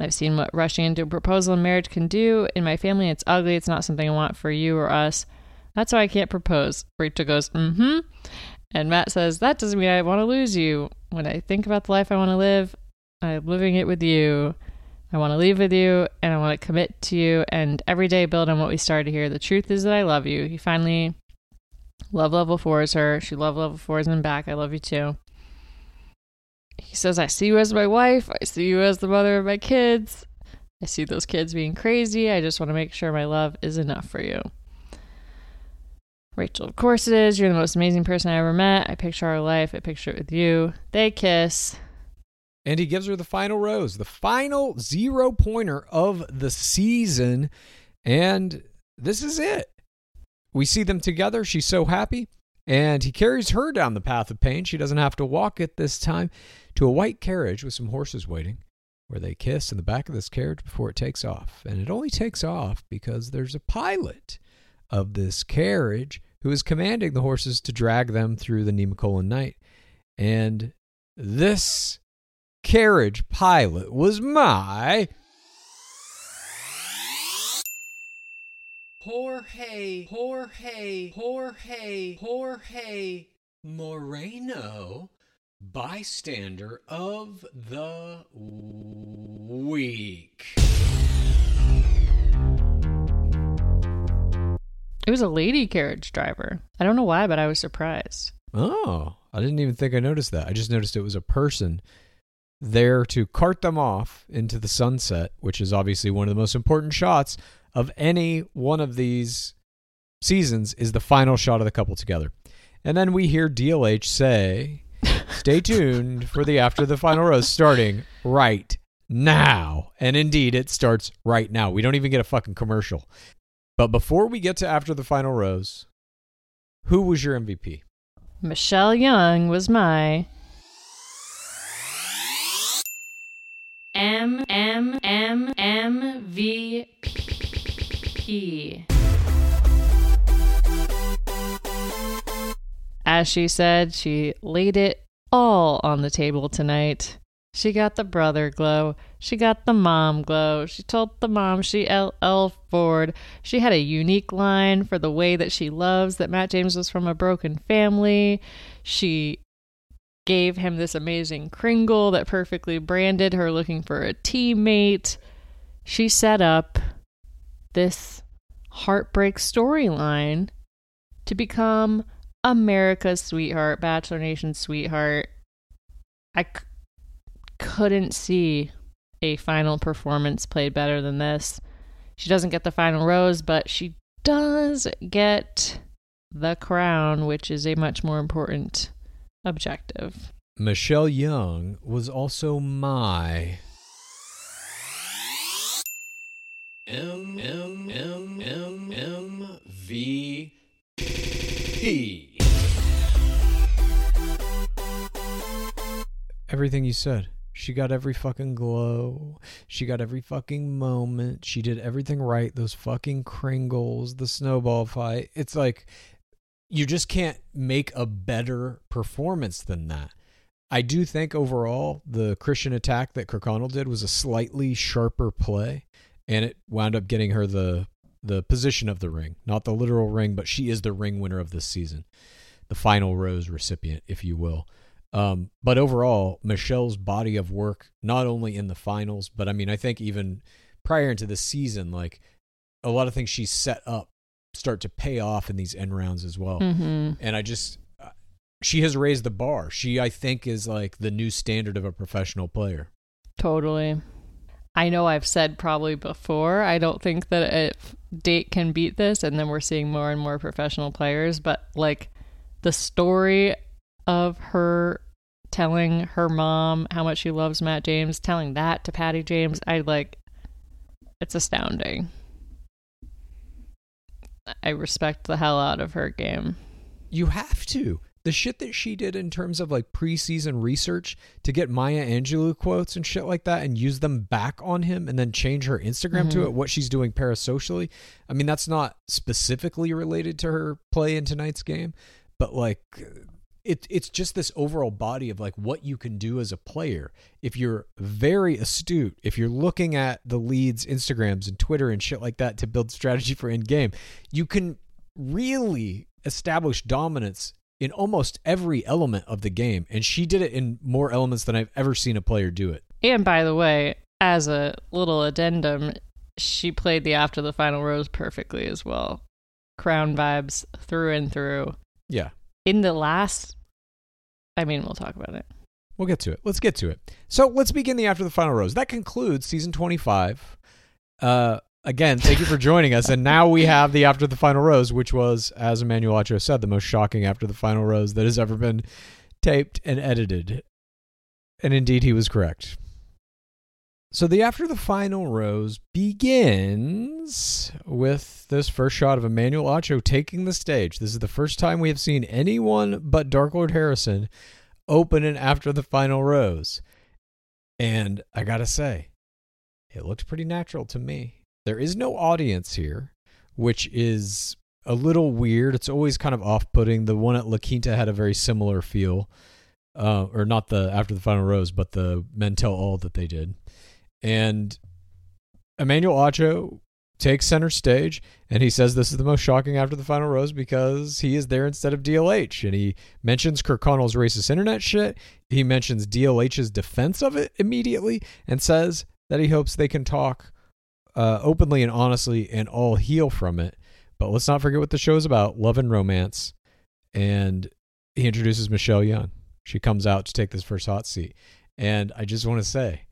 Speaker 2: i've seen what rushing into a proposal and marriage can do in my family it's ugly it's not something i want for you or us that's why i can't propose rachel goes mm-hmm and matt says that doesn't mean i want to lose you when i think about the life i want to live i'm living it with you I want to leave with you and I want to commit to you and every day build on what we started here. The truth is that I love you. He finally love level fours her. She love level fours him back. I love you too. He says, I see you as my wife. I see you as the mother of my kids. I see those kids being crazy. I just want to make sure my love is enough for you. Rachel, of course it is. You're the most amazing person I ever met. I picture our life. I picture it with you. They kiss.
Speaker 1: And he gives her the final rose, the final zero pointer of the season. And this is it. We see them together. She's so happy. And he carries her down the path of pain. She doesn't have to walk it this time to a white carriage with some horses waiting, where they kiss in the back of this carriage before it takes off. And it only takes off because there's a pilot of this carriage who is commanding the horses to drag them through the Nemacolin night. And this carriage pilot was my
Speaker 7: Jorge, Jorge, Jorge, Jorge Moreno, bystander of the week.
Speaker 2: It was a lady carriage driver. I don't know why, but I was surprised.
Speaker 1: Oh, I didn't even think I noticed that. I just noticed it was a person there to cart them off into the sunset, which is obviously one of the most important shots of any one of these seasons is the final shot of the couple together. And then we hear DLH say, "Stay tuned for the after the final rose starting right now." And indeed, it starts right now. We don't even get a fucking commercial. But before we get to after the final rose, who was your MVP?
Speaker 2: Michelle Young was my M M M M V P. As she said, she laid it all on the table tonight. She got the brother glow. She got the mom glow. She told the mom she LL Ford. She had a unique line for the way that she loves that Matt James was from a broken family. She gave him this amazing Kringle that perfectly branded her looking for a teammate. She set up this heartbreak storyline to become America's sweetheart, Bachelor Nation's sweetheart. I c- couldn't see a final performance played better than this. She doesn't get the final rose, but she does get the crown, which is a much more important objective.
Speaker 1: Michelle Young was also my
Speaker 7: M M M M M V P.
Speaker 1: everything you said. She got every fucking glow. She got every fucking moment. She did everything right. Those fucking Kringles, the snowball fight. It's like you just can't make a better performance than that. I do think overall the Christian attack that Kirkconnell did was a slightly sharper play, and it wound up getting her the the position of the ring, not the literal ring, but she is the ring winner of this season, the final rose recipient, if you will. Um, but overall, Michelle's body of work, not only in the finals, but I mean, I think even prior into the season, like a lot of things she's set up start to pay off in these end rounds as well.
Speaker 2: Mm-hmm.
Speaker 1: And I just, uh, she has raised the bar. She, I think, is like the new standard of a professional player.
Speaker 2: Totally. I know I've said probably before, I don't think that a date can beat this, and then we're seeing more and more professional players, but like the story of her telling her mom how much she loves Matt James, telling that to Patty James, I like it's astounding. I respect the hell out of her game.
Speaker 1: You have to. The shit that she did in terms of like preseason research to get Maya Angelou quotes and shit like that and use them back on him and then change her Instagram to
Speaker 2: Mhm.
Speaker 1: it, what she's doing parasocially. I mean, that's not specifically related to her play in tonight's game, but like it, it's just this overall body of like what you can do as a player if you're very astute if you're looking at the leads instagrams and twitter and shit like that to build strategy for end game you can really establish dominance in almost every element of the game and she did it in more elements than i've ever seen a player do it
Speaker 2: And by the way, as a little addendum, she played the after the final rose perfectly as well. Crown vibes through and through.
Speaker 1: yeah
Speaker 2: In the last, I mean, we'll talk about it.
Speaker 1: We'll get to it. Let's get to it. So let's begin the after the final rose. That concludes season 25. Uh, again, thank you for joining us. And now we have the after the final rose, which was, as Emmanuel Acho said, the most shocking after the final rose that has ever been taped and edited. And indeed, he was correct. So the after the final rose begins with this first shot of Emmanuel Acho taking the stage. This is the first time we have seen anyone but Dark Lord Harrison open an after the final rose. And I gotta say, it looked pretty natural to me. There is no audience here, which is a little weird. It's always kind of off putting. The one at La Quinta had a very similar feel. Uh, or not the after the final rose, but the men tell all that they did. And Emmanuel Acho takes center stage and he says this is the most shocking after the final rose because he is there instead of DLH. And he mentions Kirkconnell's racist internet shit. He mentions DLH's defense of it immediately and says that he hopes they can talk uh, openly and honestly and all heal from it. But let's not forget what the show is about love and romance. And he introduces Michelle Young. She comes out to take this first hot seat. And I just want to say,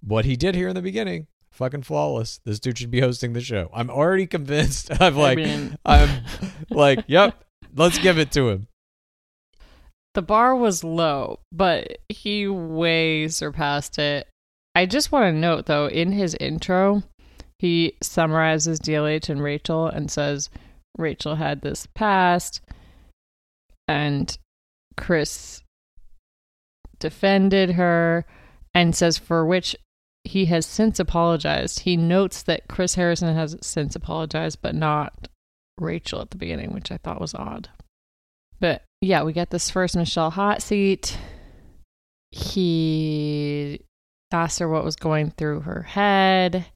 Speaker 1: what he did here in the beginning, fucking flawless. This dude should be hosting the show. I'm already convinced. I'm like, I'm like, yep, let's give it to him.
Speaker 2: The bar was low, but he way surpassed it. I just want to note, though, in his intro, he summarizes DLH and Rachel and says Rachel had this past, and Chris defended her, and says for which he has since apologized. He notes that Chris Harrison has since apologized, but not Rachel at the beginning, which I thought was odd. But yeah, we get this first Michelle hot seat. He asked her what was going through her head.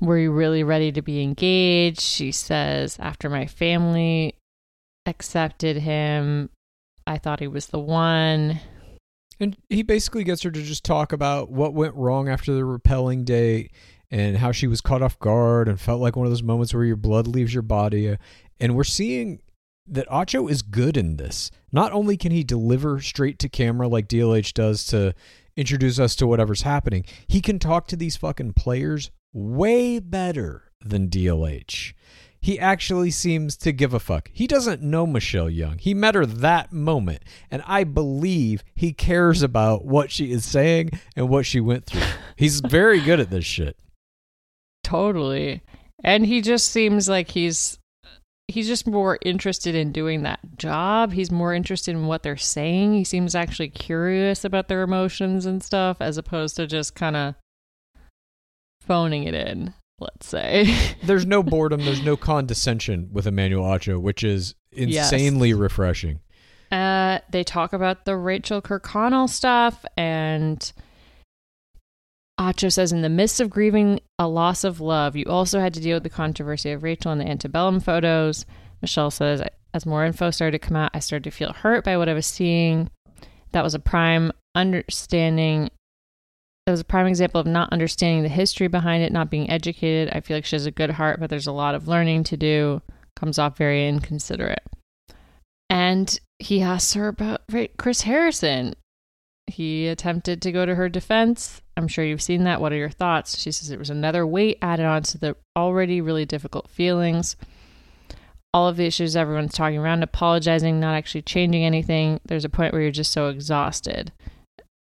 Speaker 2: Were you really ready to be engaged? She says, after my family accepted him, I thought he was the one.
Speaker 1: And he basically gets her to just talk about what went wrong after the repelling date and how she was caught off guard and felt like one of those moments where your blood leaves your body. And we're seeing that Acho is good in this. Not only can he deliver straight to camera like DLH does to introduce us to whatever's happening, he can talk to these fucking players way better than DLH. He actually seems to give a fuck. He doesn't know Michelle Young. He met her that moment, and I believe he cares about what she is saying and what she went through. He's very good at this shit.
Speaker 2: Totally. And he just seems like he's he's just more interested in doing that job. He's more interested in what they're saying. He seems actually curious about their emotions and stuff as opposed to just kind of phoning it in, let's say.
Speaker 1: There's no boredom, there's no condescension with Emmanuel Acho, which is
Speaker 2: Yes.
Speaker 1: insanely refreshing.
Speaker 2: Uh, they talk about the Rachel Kirkconnell stuff, and Acho says, in the midst of grieving a loss of love, you also had to deal with the controversy of Rachel and the antebellum photos. Michelle says, as more info started to come out, I started to feel hurt by what I was seeing. That was a prime understanding. That was a prime example of not understanding the history behind it, not being educated. I feel like she has a good heart, but there's a lot of learning to do. Comes off very inconsiderate. And he asks her about Chris Harrison. He attempted to go to her defense. I'm sure you've seen that. What are your thoughts? She says it was another weight added on to the already really difficult feelings. All of the issues everyone's talking around, apologizing, not actually changing anything. There's a point where you're just so exhausted.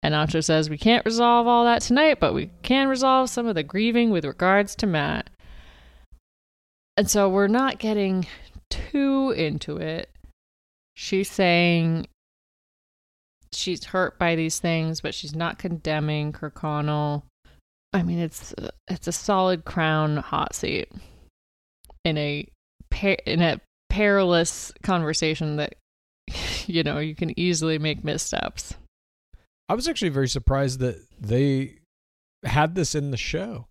Speaker 2: And Acho says, We can't resolve all that tonight, but we can resolve some of the grieving with regards to Matt. And so we're not getting too into it. She's saying she's hurt by these things, but she's not condemning Kirkconnell. I mean, it's it's a solid crown hot seat in a in a perilous conversation that you know you can easily make missteps.
Speaker 1: I was actually very surprised that they had this in the show.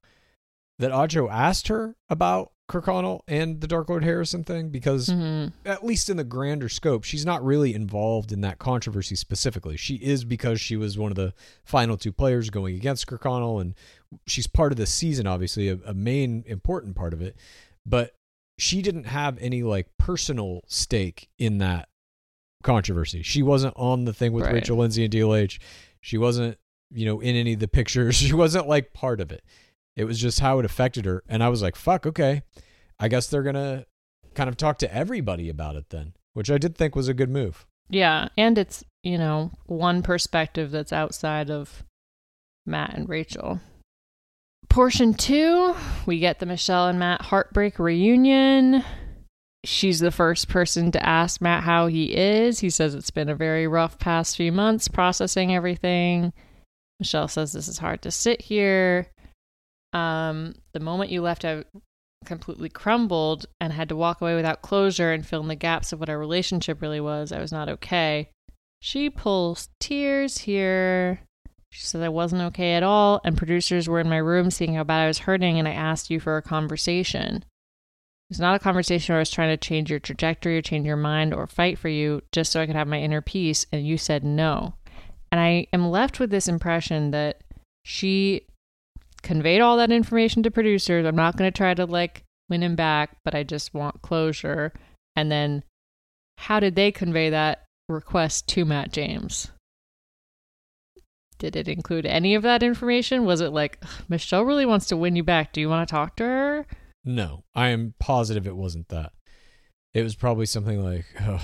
Speaker 1: That Acho asked her about Kirkconnell and the Dark Lord Harrison thing because,
Speaker 2: Mhm.
Speaker 1: at least in the grander scope, she's not really involved in that controversy specifically. She is because she was one of the final two players going against Kirkconnell, and she's part of the season, obviously, a, a main important part of it. But she didn't have any like personal stake in that controversy. She wasn't on the thing with
Speaker 2: Right.
Speaker 1: Rachel Lindsay and DLH. She wasn't, you know, in any of the pictures. She wasn't like part of it. It was just how it affected her. And I was like, fuck, okay. I guess they're going to kind of talk to everybody about it then, which I did think was a good move.
Speaker 2: Yeah, and it's, you know, one perspective that's outside of Matt and Rachel. Portion two, we get the Michelle and Matt heartbreak reunion. She's the first person to ask Matt how he is. He says it's been a very rough past few months processing everything. Michelle says this is hard to sit here. Um, the moment you left, I completely crumbled and had to walk away without closure and fill in the gaps of what our relationship really was. I was not okay. She pulls tears here. She said I wasn't okay at all, and producers were in my room seeing how bad I was hurting, and I asked you for a conversation. It's not a conversation where I was trying to change your trajectory or change your mind or fight for you just so I could have my inner peace, and you said no. And I am left with this impression that she conveyed all that information to producers. I'm not going to try to like win him back, but I just want closure. And then how did they convey that request to Matt James? Did it include any of that information? Was it like, Michelle really wants to win you back. Do you want to talk to her?
Speaker 1: No, I am positive it wasn't that. It was probably something like, "Ugh,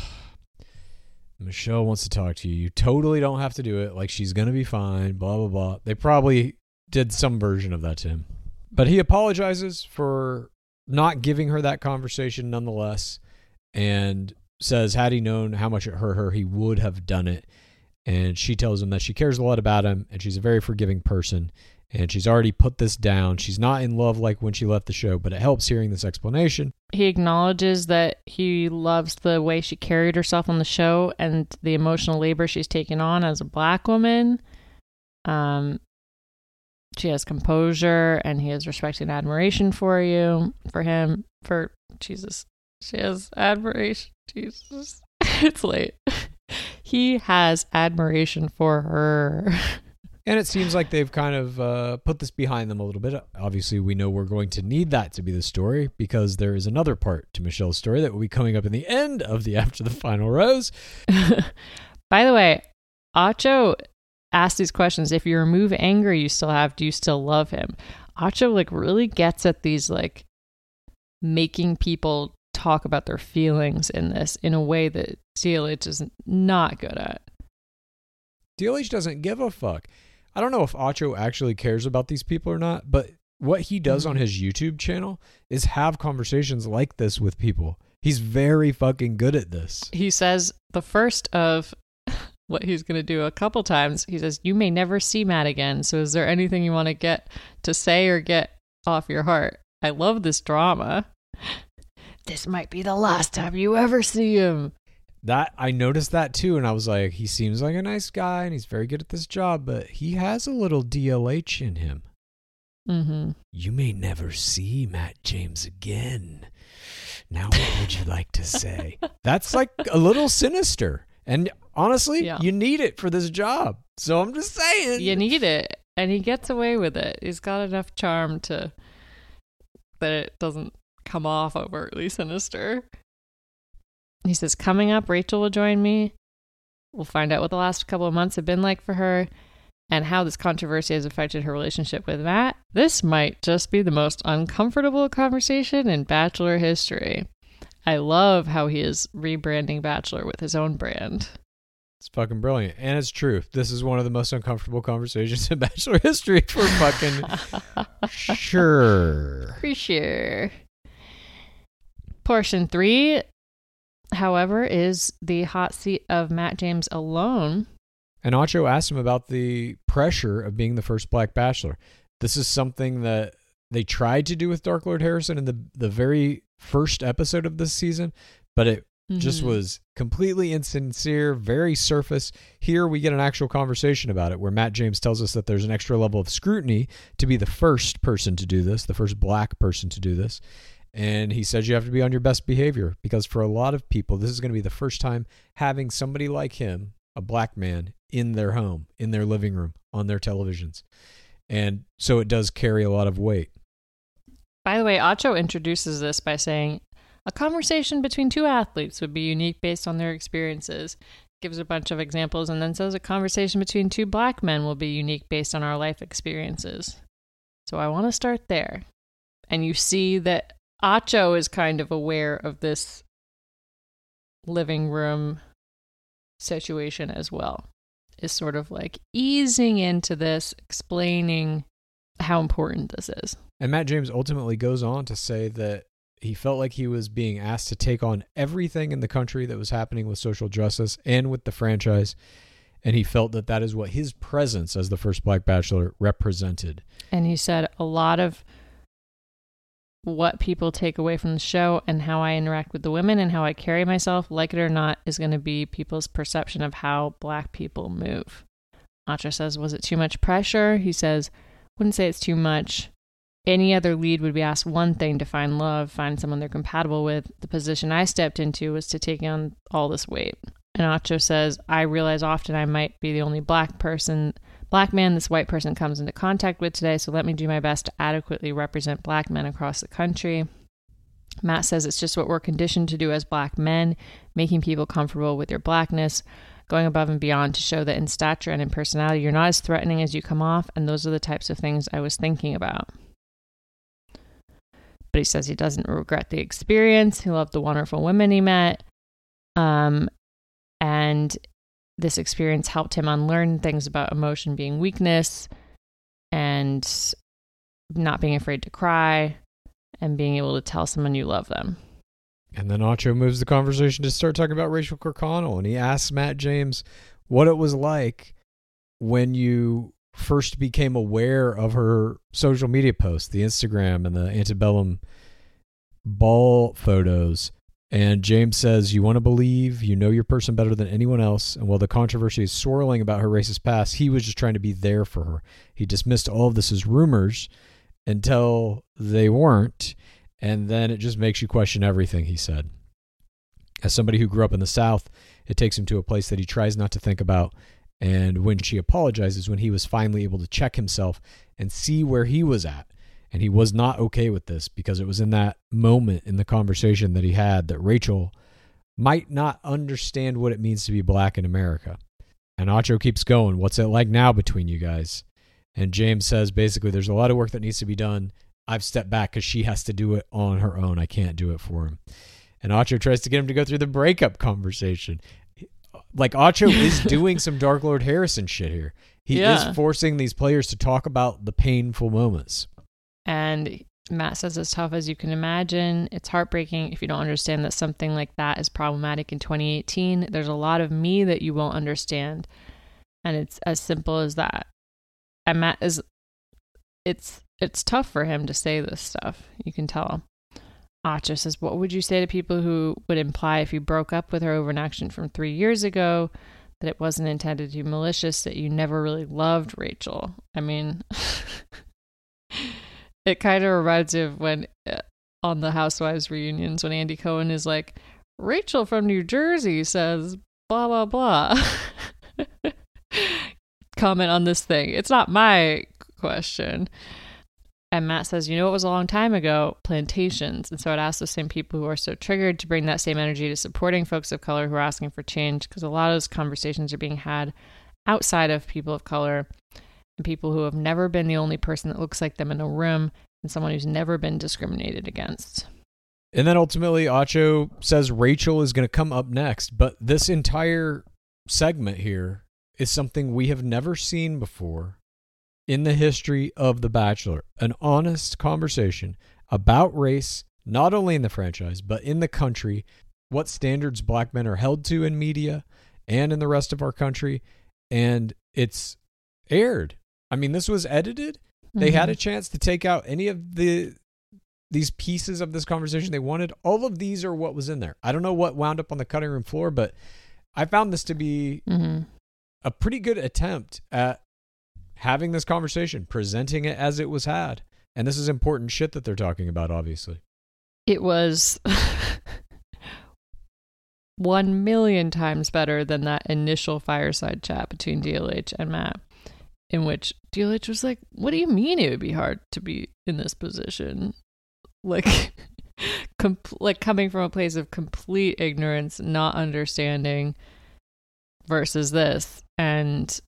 Speaker 1: Michelle wants to talk to you. You totally don't have to do it. Like, she's going to be fine, blah, blah, blah. They probably did some version of that to him. But he apologizes for not giving her that conversation nonetheless and says, had he known how much it hurt her, he would have done it. And she tells him that she cares a lot about him and she's a very forgiving person and she's already put this down. She's not in love like when she left the show, but it helps hearing this explanation.
Speaker 2: He acknowledges that he loves the way she carried herself on the show and the emotional labor she's taken on as a black woman. Um, she has composure and he has respect and admiration for you, for him, for Jesus. She has admiration. Jesus. it's late. he has admiration for her.
Speaker 1: And it seems like they've kind of uh, put this behind them a little bit. Obviously, we know we're going to need that to be the story because there is another part to Michelle's story that will be coming up in the end of the After the Final Rose.
Speaker 2: By the way, Acho asked these questions. If you remove anger you still have, do you still love him? Acho like really gets at these like making people talk about their feelings in this in a way that DLH is not good at.
Speaker 1: DLH doesn't give a fuck. I don't know if Acho actually cares about these people or not, but what he does on mm-hmm. his YouTube channel is have conversations like this with people. He's very fucking good at this.
Speaker 2: He says the first of what he's going to do a couple times. He says, You may never see Matt again. So, is there anything you want to get to say or get off your heart? I love this drama. This might be the last time you ever see him.
Speaker 1: That I noticed that too, and I was like, he seems like a nice guy and he's very good at this job, but he has a little DLH in him.
Speaker 2: Mm-hmm.
Speaker 1: You may never see Matt James again. Now, what would you like to say? That's like a little sinister. And honestly,
Speaker 2: Yeah.
Speaker 1: you need it for this job. So I'm just saying.
Speaker 2: You need it. And he gets away with it. He's got enough charm to that it doesn't come off overtly sinister. He says, Coming up, Rachel will join me. We'll find out what the last couple of months have been like for her and how this controversy has affected her relationship with Matt. This might just be the most uncomfortable conversation in Bachelor history. I love how he is rebranding Bachelor with his own brand.
Speaker 1: It's fucking brilliant. And it's true. This is one of the most uncomfortable conversations in Bachelor history for fucking sure.
Speaker 2: For sure. Portion three, however, is the hot seat of Matt James alone.
Speaker 1: And Acho asked him about the pressure of being the first black bachelor. This is something that they tried to do with Dark Lord Harrison in the the very first episode of this season, but it just
Speaker 2: Mhm.
Speaker 1: was completely insincere, very surface. Here we get an actual conversation about it where Matt James tells us that there's an extra level of scrutiny to be the first person to do this, the first black person to do this. And he says you have to be on your best behavior because for a lot of people, this is going to be the first time having somebody like him, a black man, in their home, in their living room, on their televisions. And so it does carry a lot of weight.
Speaker 2: By the way, Acho introduces this by saying a conversation between two athletes would be unique based on their experiences. Gives a bunch of examples and then says a conversation between two black men will be unique based on our life experiences. So I want to start there. And you see that Acho is kind of aware of this living room situation as well. Is sort of like easing into this, explaining how important this is.
Speaker 1: And Matt James ultimately goes on to say that he felt like he was being asked to take on everything in the country that was happening with social justice and with the franchise. And he felt that that is what his presence as the first black bachelor represented.
Speaker 2: And he said a lot of what people take away from the show and how I interact with the women and how I carry myself, like it or not, is going to be people's perception of how black people move. Acho says, Was it too much pressure? He says, Wouldn't say it's too much. Any other lead would be asked one thing to find love, find someone they're compatible with. The position I stepped into was to take on all this weight. And Acho says, I realize often I might be the only black person, black man this white person comes into contact with today, so let me do my best to adequately represent black men across the country. Matt says it's just what we're conditioned to do as black men, making people comfortable with your blackness, going above and beyond to show that in stature and in personality you're not as threatening as you come off, and those are the types of things I was thinking about. But he says he doesn't regret the experience. He loved the wonderful women he met. Um, and this experience helped him unlearn things about emotion being weakness and not being afraid to cry and being able to tell someone you love them.
Speaker 1: And then Acho moves the conversation to start talking about Rachel Kirkconnell. And he asks Matt James what it was like when you first became aware of her social media posts, the Instagram and the antebellum ball photos. And James says, You want to believe you know your person better than anyone else. And while the controversy is swirling about her racist past, he was just trying to be there for her. He dismissed all of this as rumors until they weren't. And then it just makes you question everything he said. As somebody who grew up in the South, it takes him to a place that he tries not to think about. And when she apologizes, when he was finally able to check himself and see where he was at. And he was not okay with this because it was in that moment in the conversation that he had that Rachel might not understand what it means to be black in America. And Acho keeps going. What's it like now between you guys? And James says basically there's a lot of work that needs to be done. I've stepped back because she has to do it on her own. I can't do it for him. And Acho tries to get him to go through the breakup conversation. Like Acho is doing some Dark Lord Harrison shit here. He
Speaker 2: Yeah.
Speaker 1: is forcing these players to talk about the painful moments.
Speaker 2: And Matt says, as tough as you can imagine, it's heartbreaking if you don't understand that something like that is problematic in 2018. There's a lot of me that you won't understand. And it's as simple as that. And Matt is, it's, it's tough for him to say this stuff. You can tell. Acho says, What would you say to people who would imply if you broke up with her over an action from three years ago that it wasn't intended to be malicious, that you never really loved Rachel? I mean, it kind of reminds me of when uh, on the Housewives reunions when Andy Cohen is like, Rachel from New Jersey says blah blah blah. Comment on this thing. It's not my question. And Matt says, you know, it was a long time ago, plantations. And so I'd ask the same people who are so triggered to bring that same energy to supporting folks of color who are asking for change, because a lot of those conversations are being had outside of people of color and people who have never been the only person that looks like them in a room and someone who's never been discriminated against.
Speaker 1: And then ultimately, Acho says Rachel is going to come up next. But this entire segment here is something we have never seen before in the history of The Bachelor an honest conversation about race, not only in the franchise, but in the country, what standards black men are held to in media and in the rest of our country. And it's aired. I mean, this was edited. They had a chance to take out any of the these pieces of this conversation they wanted. All of these are what was in there. I don't know what wound up on the cutting room floor, but I found this to be
Speaker 2: Mm-hmm.
Speaker 1: a pretty good attempt at having this conversation, presenting it as it was had. And this is important shit that they're talking about, obviously.
Speaker 2: It was one million times better than that initial fireside chat between DLH and Matt, in which DLH was like, What do you mean it would be hard to be in this position? Like, com- like coming from a place of complete ignorance, not understanding, versus this. And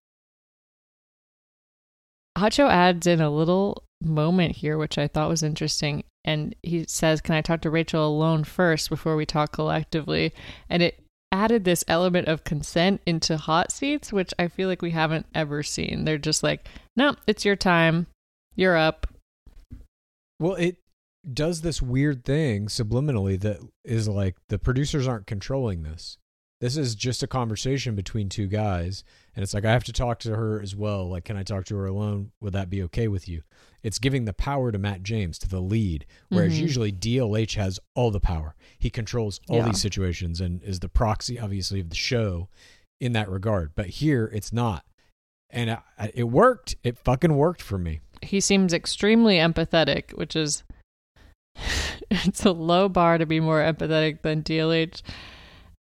Speaker 2: Acho adds in a little moment here, which I thought was interesting. And he says, Can I talk to Rachel alone first before we talk collectively? And it added this element of consent into hot seats, which I feel like we haven't ever seen. They're just like, No, it's your time. You're up.
Speaker 1: Well, it does this weird thing subliminally that is like the producers aren't controlling this. This is just a conversation between two guys. And it's like, I have to talk to her as well. Like, can I talk to her alone? Would that be okay with you? It's giving the power to Matt James, to the lead, whereas
Speaker 2: Mhm.
Speaker 1: usually DLH has all the power. He controls all
Speaker 2: Yeah.
Speaker 1: these situations and is the proxy, obviously, of the show in that regard. But here, it's not. And I, I- it worked. It fucking worked for me.
Speaker 2: He seems extremely empathetic, which is it's a low bar to be more empathetic than DLH.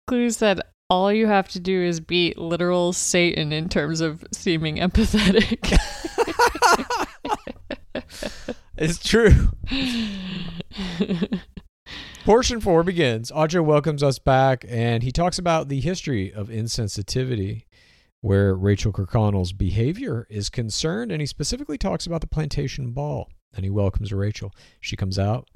Speaker 2: Clue said all you have to do is beat literal Satan in terms of seeming empathetic.
Speaker 1: It's true. Portion four begins. Audra welcomes us back, and he talks about the history of insensitivity, where Rachel Kirkconnell's behavior is concerned, and he specifically talks about the plantation ball. And he welcomes Rachel. She comes out,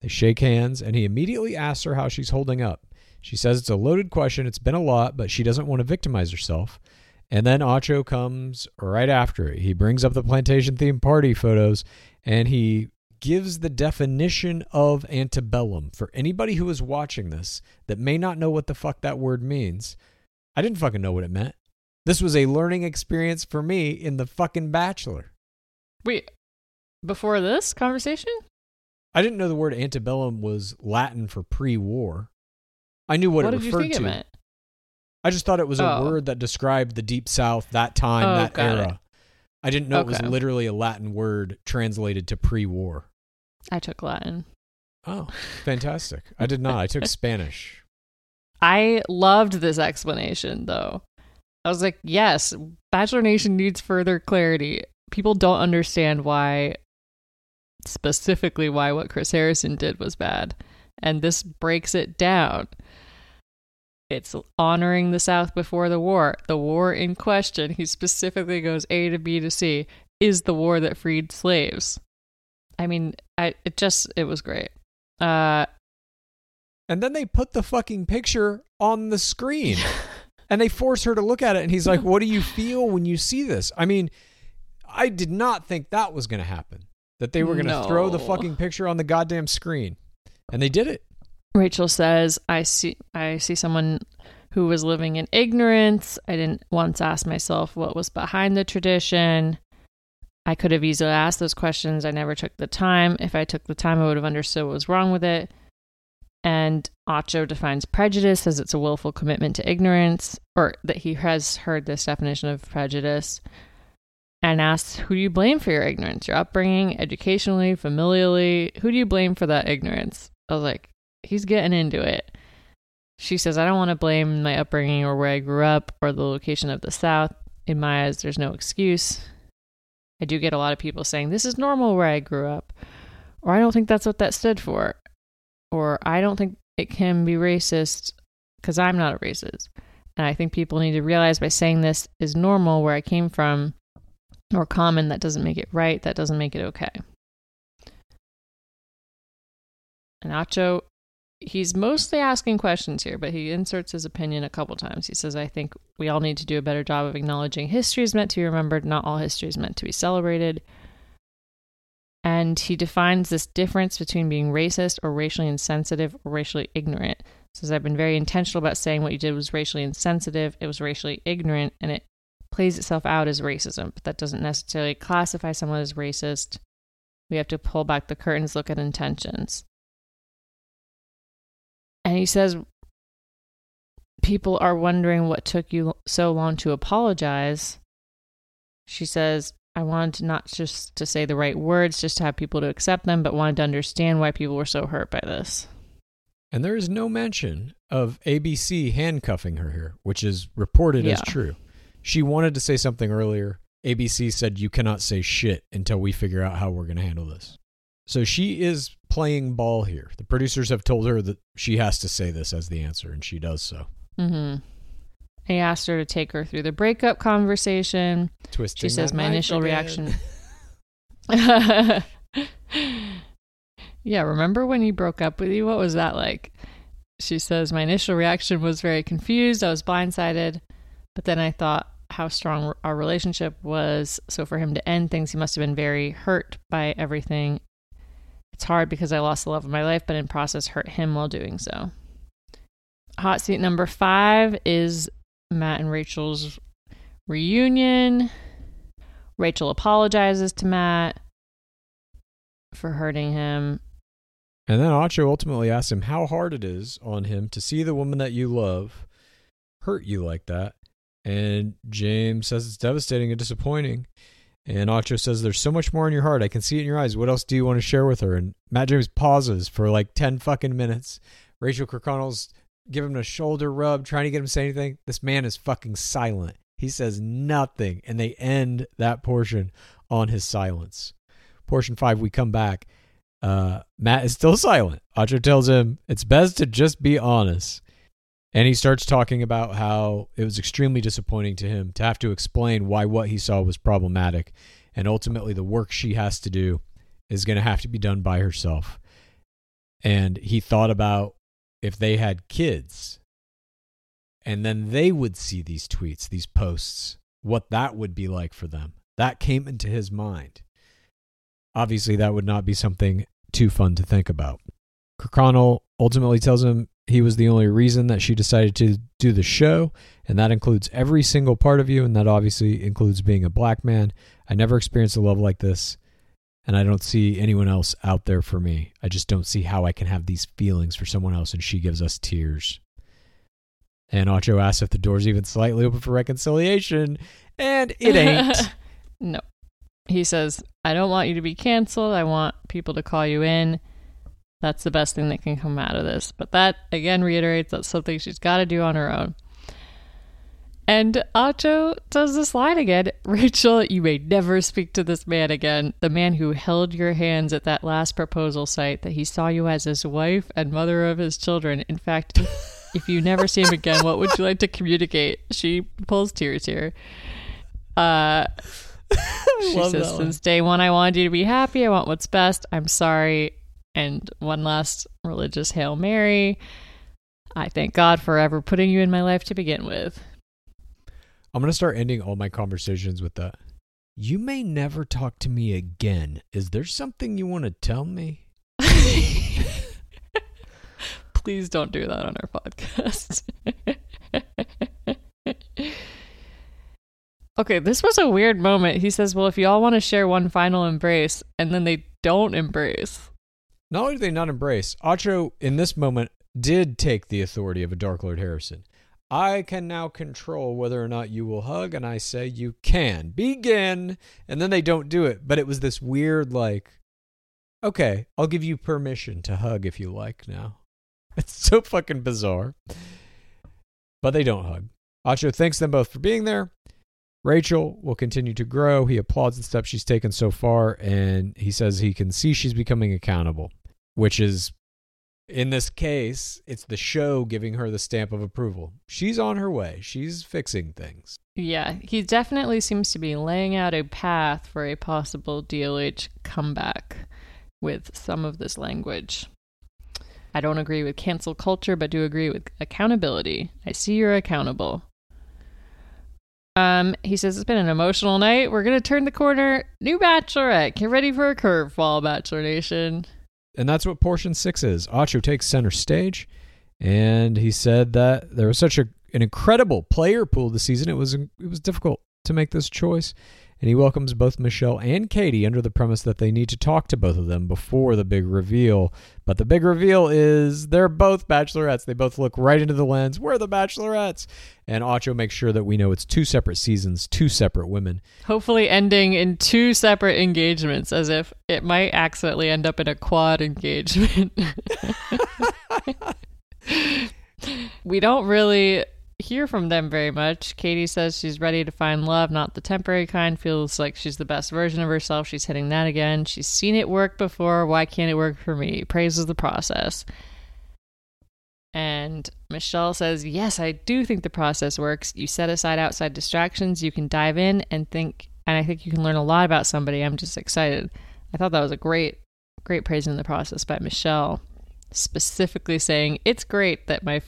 Speaker 1: they shake hands, and he immediately asks her how she's holding up. She says it's a loaded question. It's been a lot, but she doesn't want to victimize herself. And then Acho comes right after it. He brings up the plantation themed party photos and he gives the definition of antebellum for anybody who is watching this that may not know what the fuck that word means. I didn't fucking know what it meant. This was a learning experience for me in the fucking Bachelor.
Speaker 2: Wait, before this conversation?
Speaker 1: I didn't know the word antebellum was Latin for pre-war. I knew what, it
Speaker 2: did you
Speaker 1: referred to.
Speaker 2: it?
Speaker 1: I just thought it was a
Speaker 2: Oh.
Speaker 1: word that described the deep south, that time,
Speaker 2: Oh,
Speaker 1: that
Speaker 2: got it.
Speaker 1: era. I didn't know it was literally a Latin word translated to pre-war.
Speaker 2: I took Latin.
Speaker 1: Oh, fantastic. I did not. I took Spanish.
Speaker 2: I loved this explanation though. I was like, yes, Bachelor Nation needs further clarity. People don't understand why, specifically, why what Chris Harrison did was bad. And this breaks it down. It's honoring the South before the war. The war in question, he specifically goes A to B to C. is the war that freed slaves. I mean, I it just it was great. Uh
Speaker 1: And then they put the fucking picture on the screen and they force her to look at it. And he's like, What do you feel when you see this? I mean, I did not think that was going to happen. That they were going to throw the fucking picture on the goddamn screen. And they did it.
Speaker 2: Rachel says, I see I see someone who was living in ignorance. I didn't once ask myself what was behind the tradition. I could have easily asked those questions. I never took the time. If I took the time, I would have understood what was wrong with it. And Acho defines prejudice as it's a willful commitment to ignorance, or that he has heard this definition of prejudice, and asks, Who do you blame for your ignorance? Your upbringing, educationally, familially? Who do you blame for that ignorance? I was like, He's getting into it. She says, I don't want to blame my upbringing or where I grew up or the location of the South. In my eyes, there's no excuse. I do get a lot of people saying, This is normal where I grew up. Or I don't think that's what that stood for. Or I don't think it can be racist because I'm not a racist. And I think people need to realize by saying this is normal where I came from or common, that doesn't make it right. That doesn't make it okay. And he's mostly asking questions here, but he inserts his opinion a couple times. He says, I think we all need to do a better job of acknowledging history is meant to be remembered, not all history is meant to be celebrated. And he defines this difference between being racist or racially insensitive or racially ignorant. Says, I've been very intentional about saying what you did was racially insensitive, it was racially ignorant, and it plays itself out as racism, but that doesn't necessarily classify someone as racist. We have to pull back the curtains, look at intentions. And he says, People are wondering what took you so long to apologize. She says, I wanted not just to say the right words, just to have people to accept them, but wanted to understand why people were so hurt by this.
Speaker 1: And there is no mention of ABC handcuffing her here, which is reported as true. She wanted to say something earlier. ABC said, You cannot say shit until we figure out how we're going to handle this. So she is playing ball here. The producers have told her that she has to say this as the answer, and she does so.
Speaker 2: Mm-hmm. He asked her to take her through the breakup conversation.
Speaker 1: Twisting
Speaker 2: She says, My initial
Speaker 1: again."
Speaker 2: reaction. yeah, remember when he broke up with you? What was that like? She says, My initial reaction was very confused. I was blindsided. But then I thought how strong our relationship was. So for him to end things, he must have been very hurt by everything. It's hard because I lost the love of my life, but in process hurt him while doing so. Hot seat number five is Matt and Rachel's reunion. Rachel apologizes to Matt for hurting him.
Speaker 1: And then Acho ultimately asks him how hard it is on him to see the woman that you love hurt you like that. And James says it's devastating and disappointing. And Acho says, There's so much more in your heart. I can see it in your eyes. What else do you want to share with her? And Matt James pauses for like 10 fucking minutes. Rachel Kirkconnell's giving him a shoulder rub, trying to get him to say anything. This man is fucking silent. He says nothing. And they end that portion on his silence. Portion five, we come back. Uh, Matt is still silent. Acho tells him it's best to just be honest. And he starts talking about how it was extremely disappointing to him to have to explain why what he saw was problematic. And ultimately, the work she has to do is going to have to be done by herself. And he thought about if they had kids and then they would see these tweets, these posts, what that would be like for them. That came into his mind. Obviously, that would not be something too fun to think about. Kirkconnell ultimately tells him he was the only reason that she decided to do the show, and that includes every single part of you, and that obviously includes being a black man. I never experienced a love like this, and I don't see anyone else out there for me. I just don't see how I can have these feelings for someone else, and she gives us tears. And Acho asks if the door's even slightly open for reconciliation, and it ain't.
Speaker 2: no. He says, I don't want you to be canceled. I want people to call you in. That's the best thing that can come out of this. But that, again, reiterates that's something she's got to do on her own. And Acho does this line again Rachel, you may never speak to this man again. The man who held your hands at that last proposal site, that he saw you as his wife and mother of his children. In fact, if you never see him again, what would you like to communicate? She pulls tears here. Uh, She says. Since day one, I wanted you to be happy. I want what's best. I'm sorry. And one last religious Hail Mary. I thank God for ever putting you in my life to begin with.
Speaker 1: I'm going to start ending all my conversations with that. You may never talk to me again. Is there something you want to tell me?
Speaker 2: Please don't do that on our podcast. okay, this was a weird moment. He says, Well, if you all want to share one final embrace, and then they don't embrace.
Speaker 1: Not only do they not embrace, Acho in this moment did take the authority of a Dark Lord Harrison. I can now control whether or not you will hug, and I say you can. Begin! And then they don't do it. But it was this weird, like, okay, I'll give you permission to hug if you like now. It's so fucking bizarre. But they don't hug. Acho thanks them both for being there. Rachel will continue to grow. He applauds the steps she's taken so far, and he says he can see she's becoming accountable, which is, in this case, it's the show giving her the stamp of approval. She's on her way, she's fixing things.
Speaker 2: Yeah, he definitely seems to be laying out a path for a possible DLH comeback with some of this language. I don't agree with cancel culture, but do agree with accountability. I see you're accountable. Um, he says it's been an emotional night. We're gonna turn the corner. New bachelorette. Get ready for a curveball, Bachelor Nation.
Speaker 1: And that's what portion six is. Acho takes center stage, and he said that there was such a, an incredible player pool this season. It was it was difficult to make this choice, and he welcomes both Michelle and Katie under the premise that they need to talk to both of them before the big reveal. But the big reveal is they're both bachelorettes. They both look right into the lens. We're the bachelorettes, and Acho makes sure that we know it's two separate seasons, two separate women.
Speaker 2: Hopefully, ending in two separate engagements, as if it might accidentally end up in a quad engagement. we don't really hear from them very much. Katie says she's ready to find love, not the temporary kind. Feels like she's the best version of herself. She's hitting that again. She's seen it work before. Why can't it work for me? Praises the process. And Michelle says, Yes, I do think the process works. You set aside outside distractions, you can dive in and think, and I think you can learn a lot about somebody. I'm just excited. I thought that was a great, great praise in the process by Michelle, specifically saying, It's great that my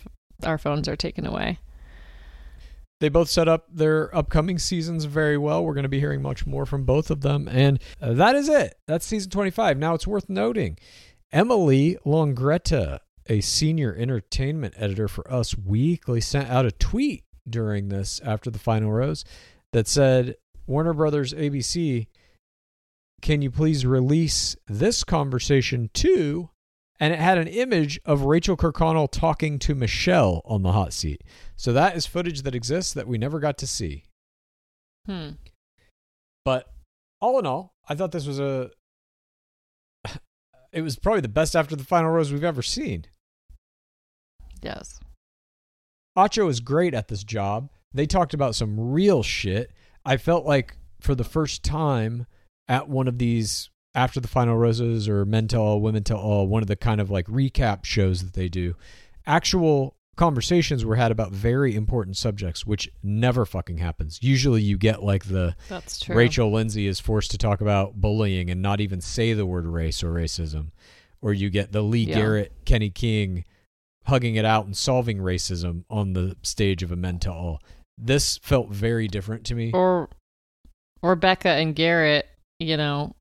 Speaker 2: our phones are taken away.
Speaker 1: They both set up their upcoming seasons very well. We're going to be hearing much more from both of them. And uh, that is it. That's season 25. Now, it's worth noting Emily Longeretta, a senior entertainment editor for Us Weekly, sent out a tweet during this after the final rose that said, Warner Brothers ABC, can you please release this conversation too? And it had an image of Rachel Kirkconnell talking to Michelle on the hot seat. So that is footage that exists that we never got to see.
Speaker 2: Hmm.
Speaker 1: But all in all, I thought this was a. It was probably the best after the final rose we've ever seen.
Speaker 2: Yes.
Speaker 1: Acho is great at this job. They talked about some real shit. I felt like for the first time at one of these after the final roses or men tell all, women tell all, one of the kind of like recap shows that they do, actual conversations were had about very important subjects, which never fucking happens. Usually you get like the
Speaker 2: That's true.
Speaker 1: Rachel Lindsay is forced to talk about bullying and not even say the word race or racism. Or you get the Lee
Speaker 2: Yeah.
Speaker 1: Garrett, Kenny King hugging it out and solving racism on the stage of a men tell all. This felt very different to me.
Speaker 2: Or or Becca and Garrett, you know,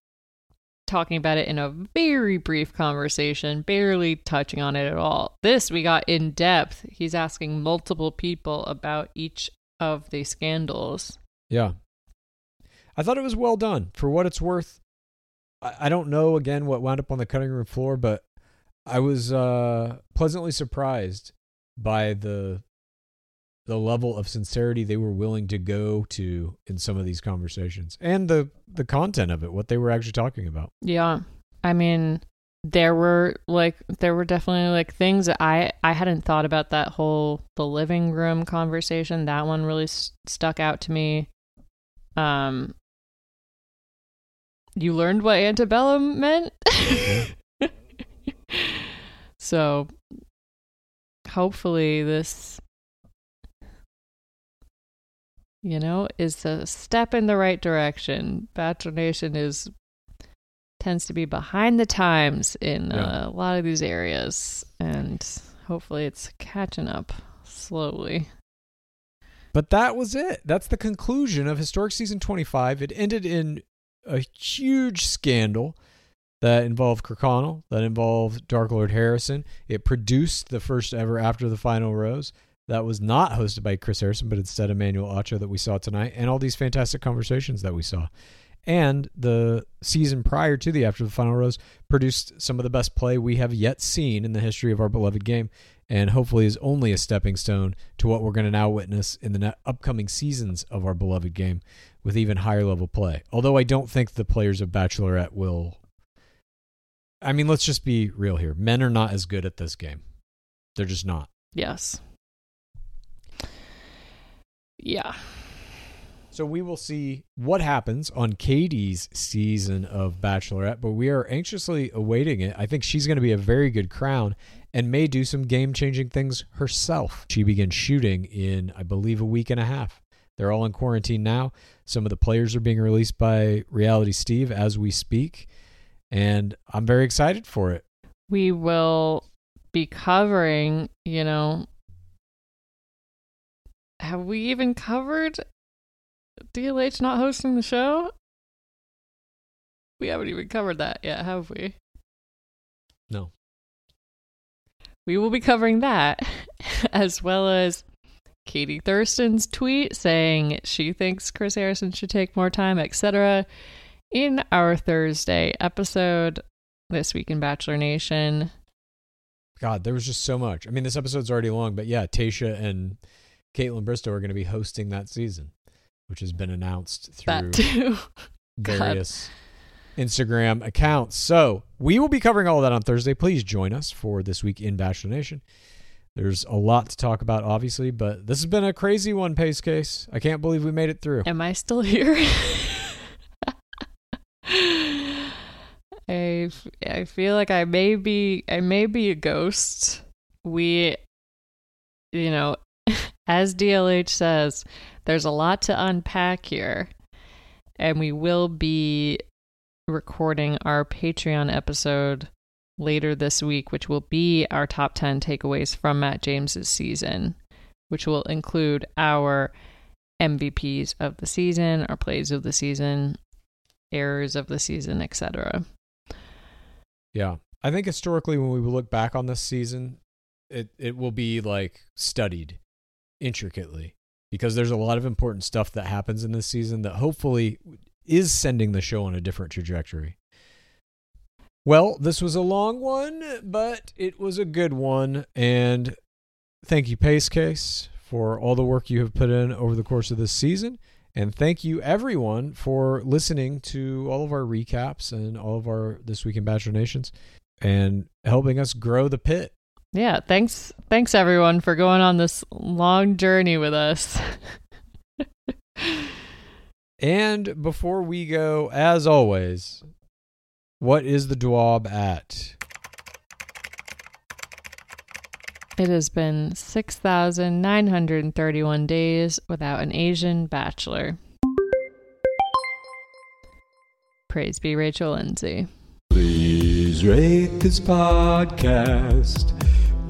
Speaker 2: talking about it in a very brief conversation, barely touching on it at all. This we got in depth. He's asking multiple people about each of the scandals.
Speaker 1: Yeah. I thought it was well done. For what it's worth, I, don't know again what wound up on the cutting room floor, but I was uh, pleasantly surprised by the the level of sincerity they were willing to go to in some of these conversations and the the content of it, what they were actually talking about.
Speaker 2: Yeah. I mean, there were like there were definitely like things that I I hadn't thought about that whole the living room conversation. That one really s- stuck out to me. Um you learned what antebellum meant? so hopefully this you know, is a step in the right direction. Bachelor Nation is tends to be behind the times in
Speaker 1: Yeah.
Speaker 2: uh, a lot of these areas, and hopefully it's catching up slowly.
Speaker 1: But that was it. That's the conclusion of Historic Season 25. It ended in a huge scandal that involved Kirkconnell, that involved Dark Lord Harrison. It produced the first ever After the Final Rose that was not hosted by Chris Harrison, but instead Emmanuel Acho that we saw tonight, and all these fantastic conversations that we saw. And the season prior to the After the Final Rose produced some of the best play we have yet seen in the history of our beloved game, and hopefully is only a stepping stone to what we're going to now witness in the upcoming seasons of our beloved game with even higher level play. Although I don't think the players of Bachelorette will. I mean, let's just be real here. Men are not as good at this game. They're just not.
Speaker 2: Yes. Yeah.
Speaker 1: So we will see what happens on Katie's season of Bachelorette, but we are anxiously awaiting it. I think she's going to be a very good crown and may do some game changing things herself. She begins shooting in, I believe, a week and a half. They're all in quarantine now. Some of the players are being released by Reality Steve as we speak, and I'm very excited for it.
Speaker 2: we will be covering, you know, have we even covered DLH not hosting the show? We haven't even covered that yet, have we?
Speaker 1: No.
Speaker 2: We will be covering that as well as Katie Thurston's tweet saying she thinks Chris Harrison should take more time, etc. in our Thursday episode this week in Bachelor Nation.
Speaker 1: God, there was just so much. I mean, this episode's already long, but yeah, Tayshia and Kaitlyn Bristowe are going to be hosting that season, which has been announced through
Speaker 2: That too. God.
Speaker 1: various Instagram accounts. So we will be covering all of that on Thursday. Please join us for this week in Bachelor Nation. There's a lot to talk about, obviously, but this has been a crazy one, Pace Case. I can't believe we made it through.
Speaker 2: Am I still here? I, I feel like I may be I may be a ghost. We you know, as DLH says, there's a lot to unpack here. And we will be recording our Patreon episode later this week, which will be our top 10 takeaways from Matt James's season, which will include our MVPs of the season, our plays of the season, errors of the season, etc.
Speaker 1: Yeah. I think historically, when we look back on this season, it, it will be like studied intricately because there's a lot of important stuff that happens in this season that hopefully is sending the show on a different trajectory. Well, this was a long one, but it was a good one. And thank you, Pace Case, for all the work you have put in over the course of this season. And thank you, everyone, for listening to all of our recaps and all of our This Week in Bachelor Nations and helping us grow the pit.
Speaker 2: Yeah, thanks thanks everyone for going on this long journey with us.
Speaker 1: And before we go, as always, what is the Dwab at?
Speaker 2: It has been 6,931 days without an Asian bachelor. Praise be Rachel Lindsay.
Speaker 7: Please rate this podcast.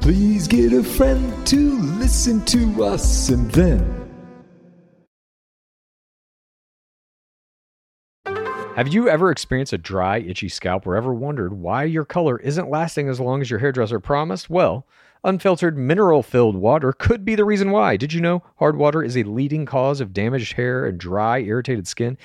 Speaker 7: Please get a friend to listen to us and then
Speaker 9: Have you ever experienced a dry, itchy scalp or ever wondered why your color isn't lasting as long as your hairdresser promised? Well, unfiltered mineral filled water could be the reason why. Did you know hard water is a leading cause of damaged hair and dry, irritated skin?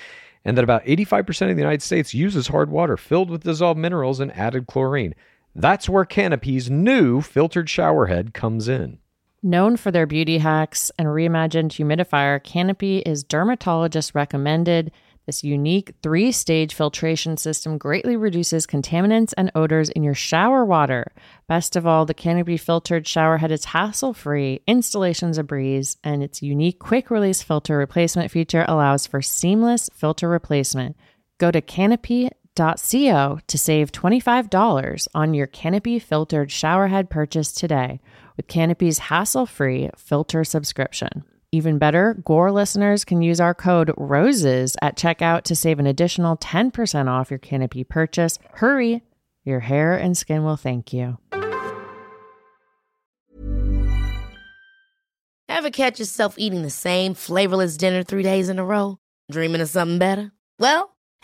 Speaker 9: And that about 85% of the United States uses hard water filled with dissolved minerals and added chlorine. That's where Canopy's new filtered shower head comes in.
Speaker 2: Known for their beauty hacks and reimagined humidifier, Canopy is dermatologist recommended. This unique three stage filtration system greatly reduces contaminants and odors in your shower water. Best of all, the Canopy filtered shower head is hassle free, installation's a breeze, and its unique quick release filter replacement feature allows for seamless filter replacement. Go to canopy.co to save $25 on your Canopy filtered shower head purchase today with Canopy's hassle free filter subscription. Even better, Gore listeners can use our code ROSES at checkout to save an additional 10% off your Canopy purchase. Hurry! Your hair and skin will thank you.
Speaker 10: Ever catch yourself eating the same flavorless dinner three days in a row? Dreaming of something better? Well,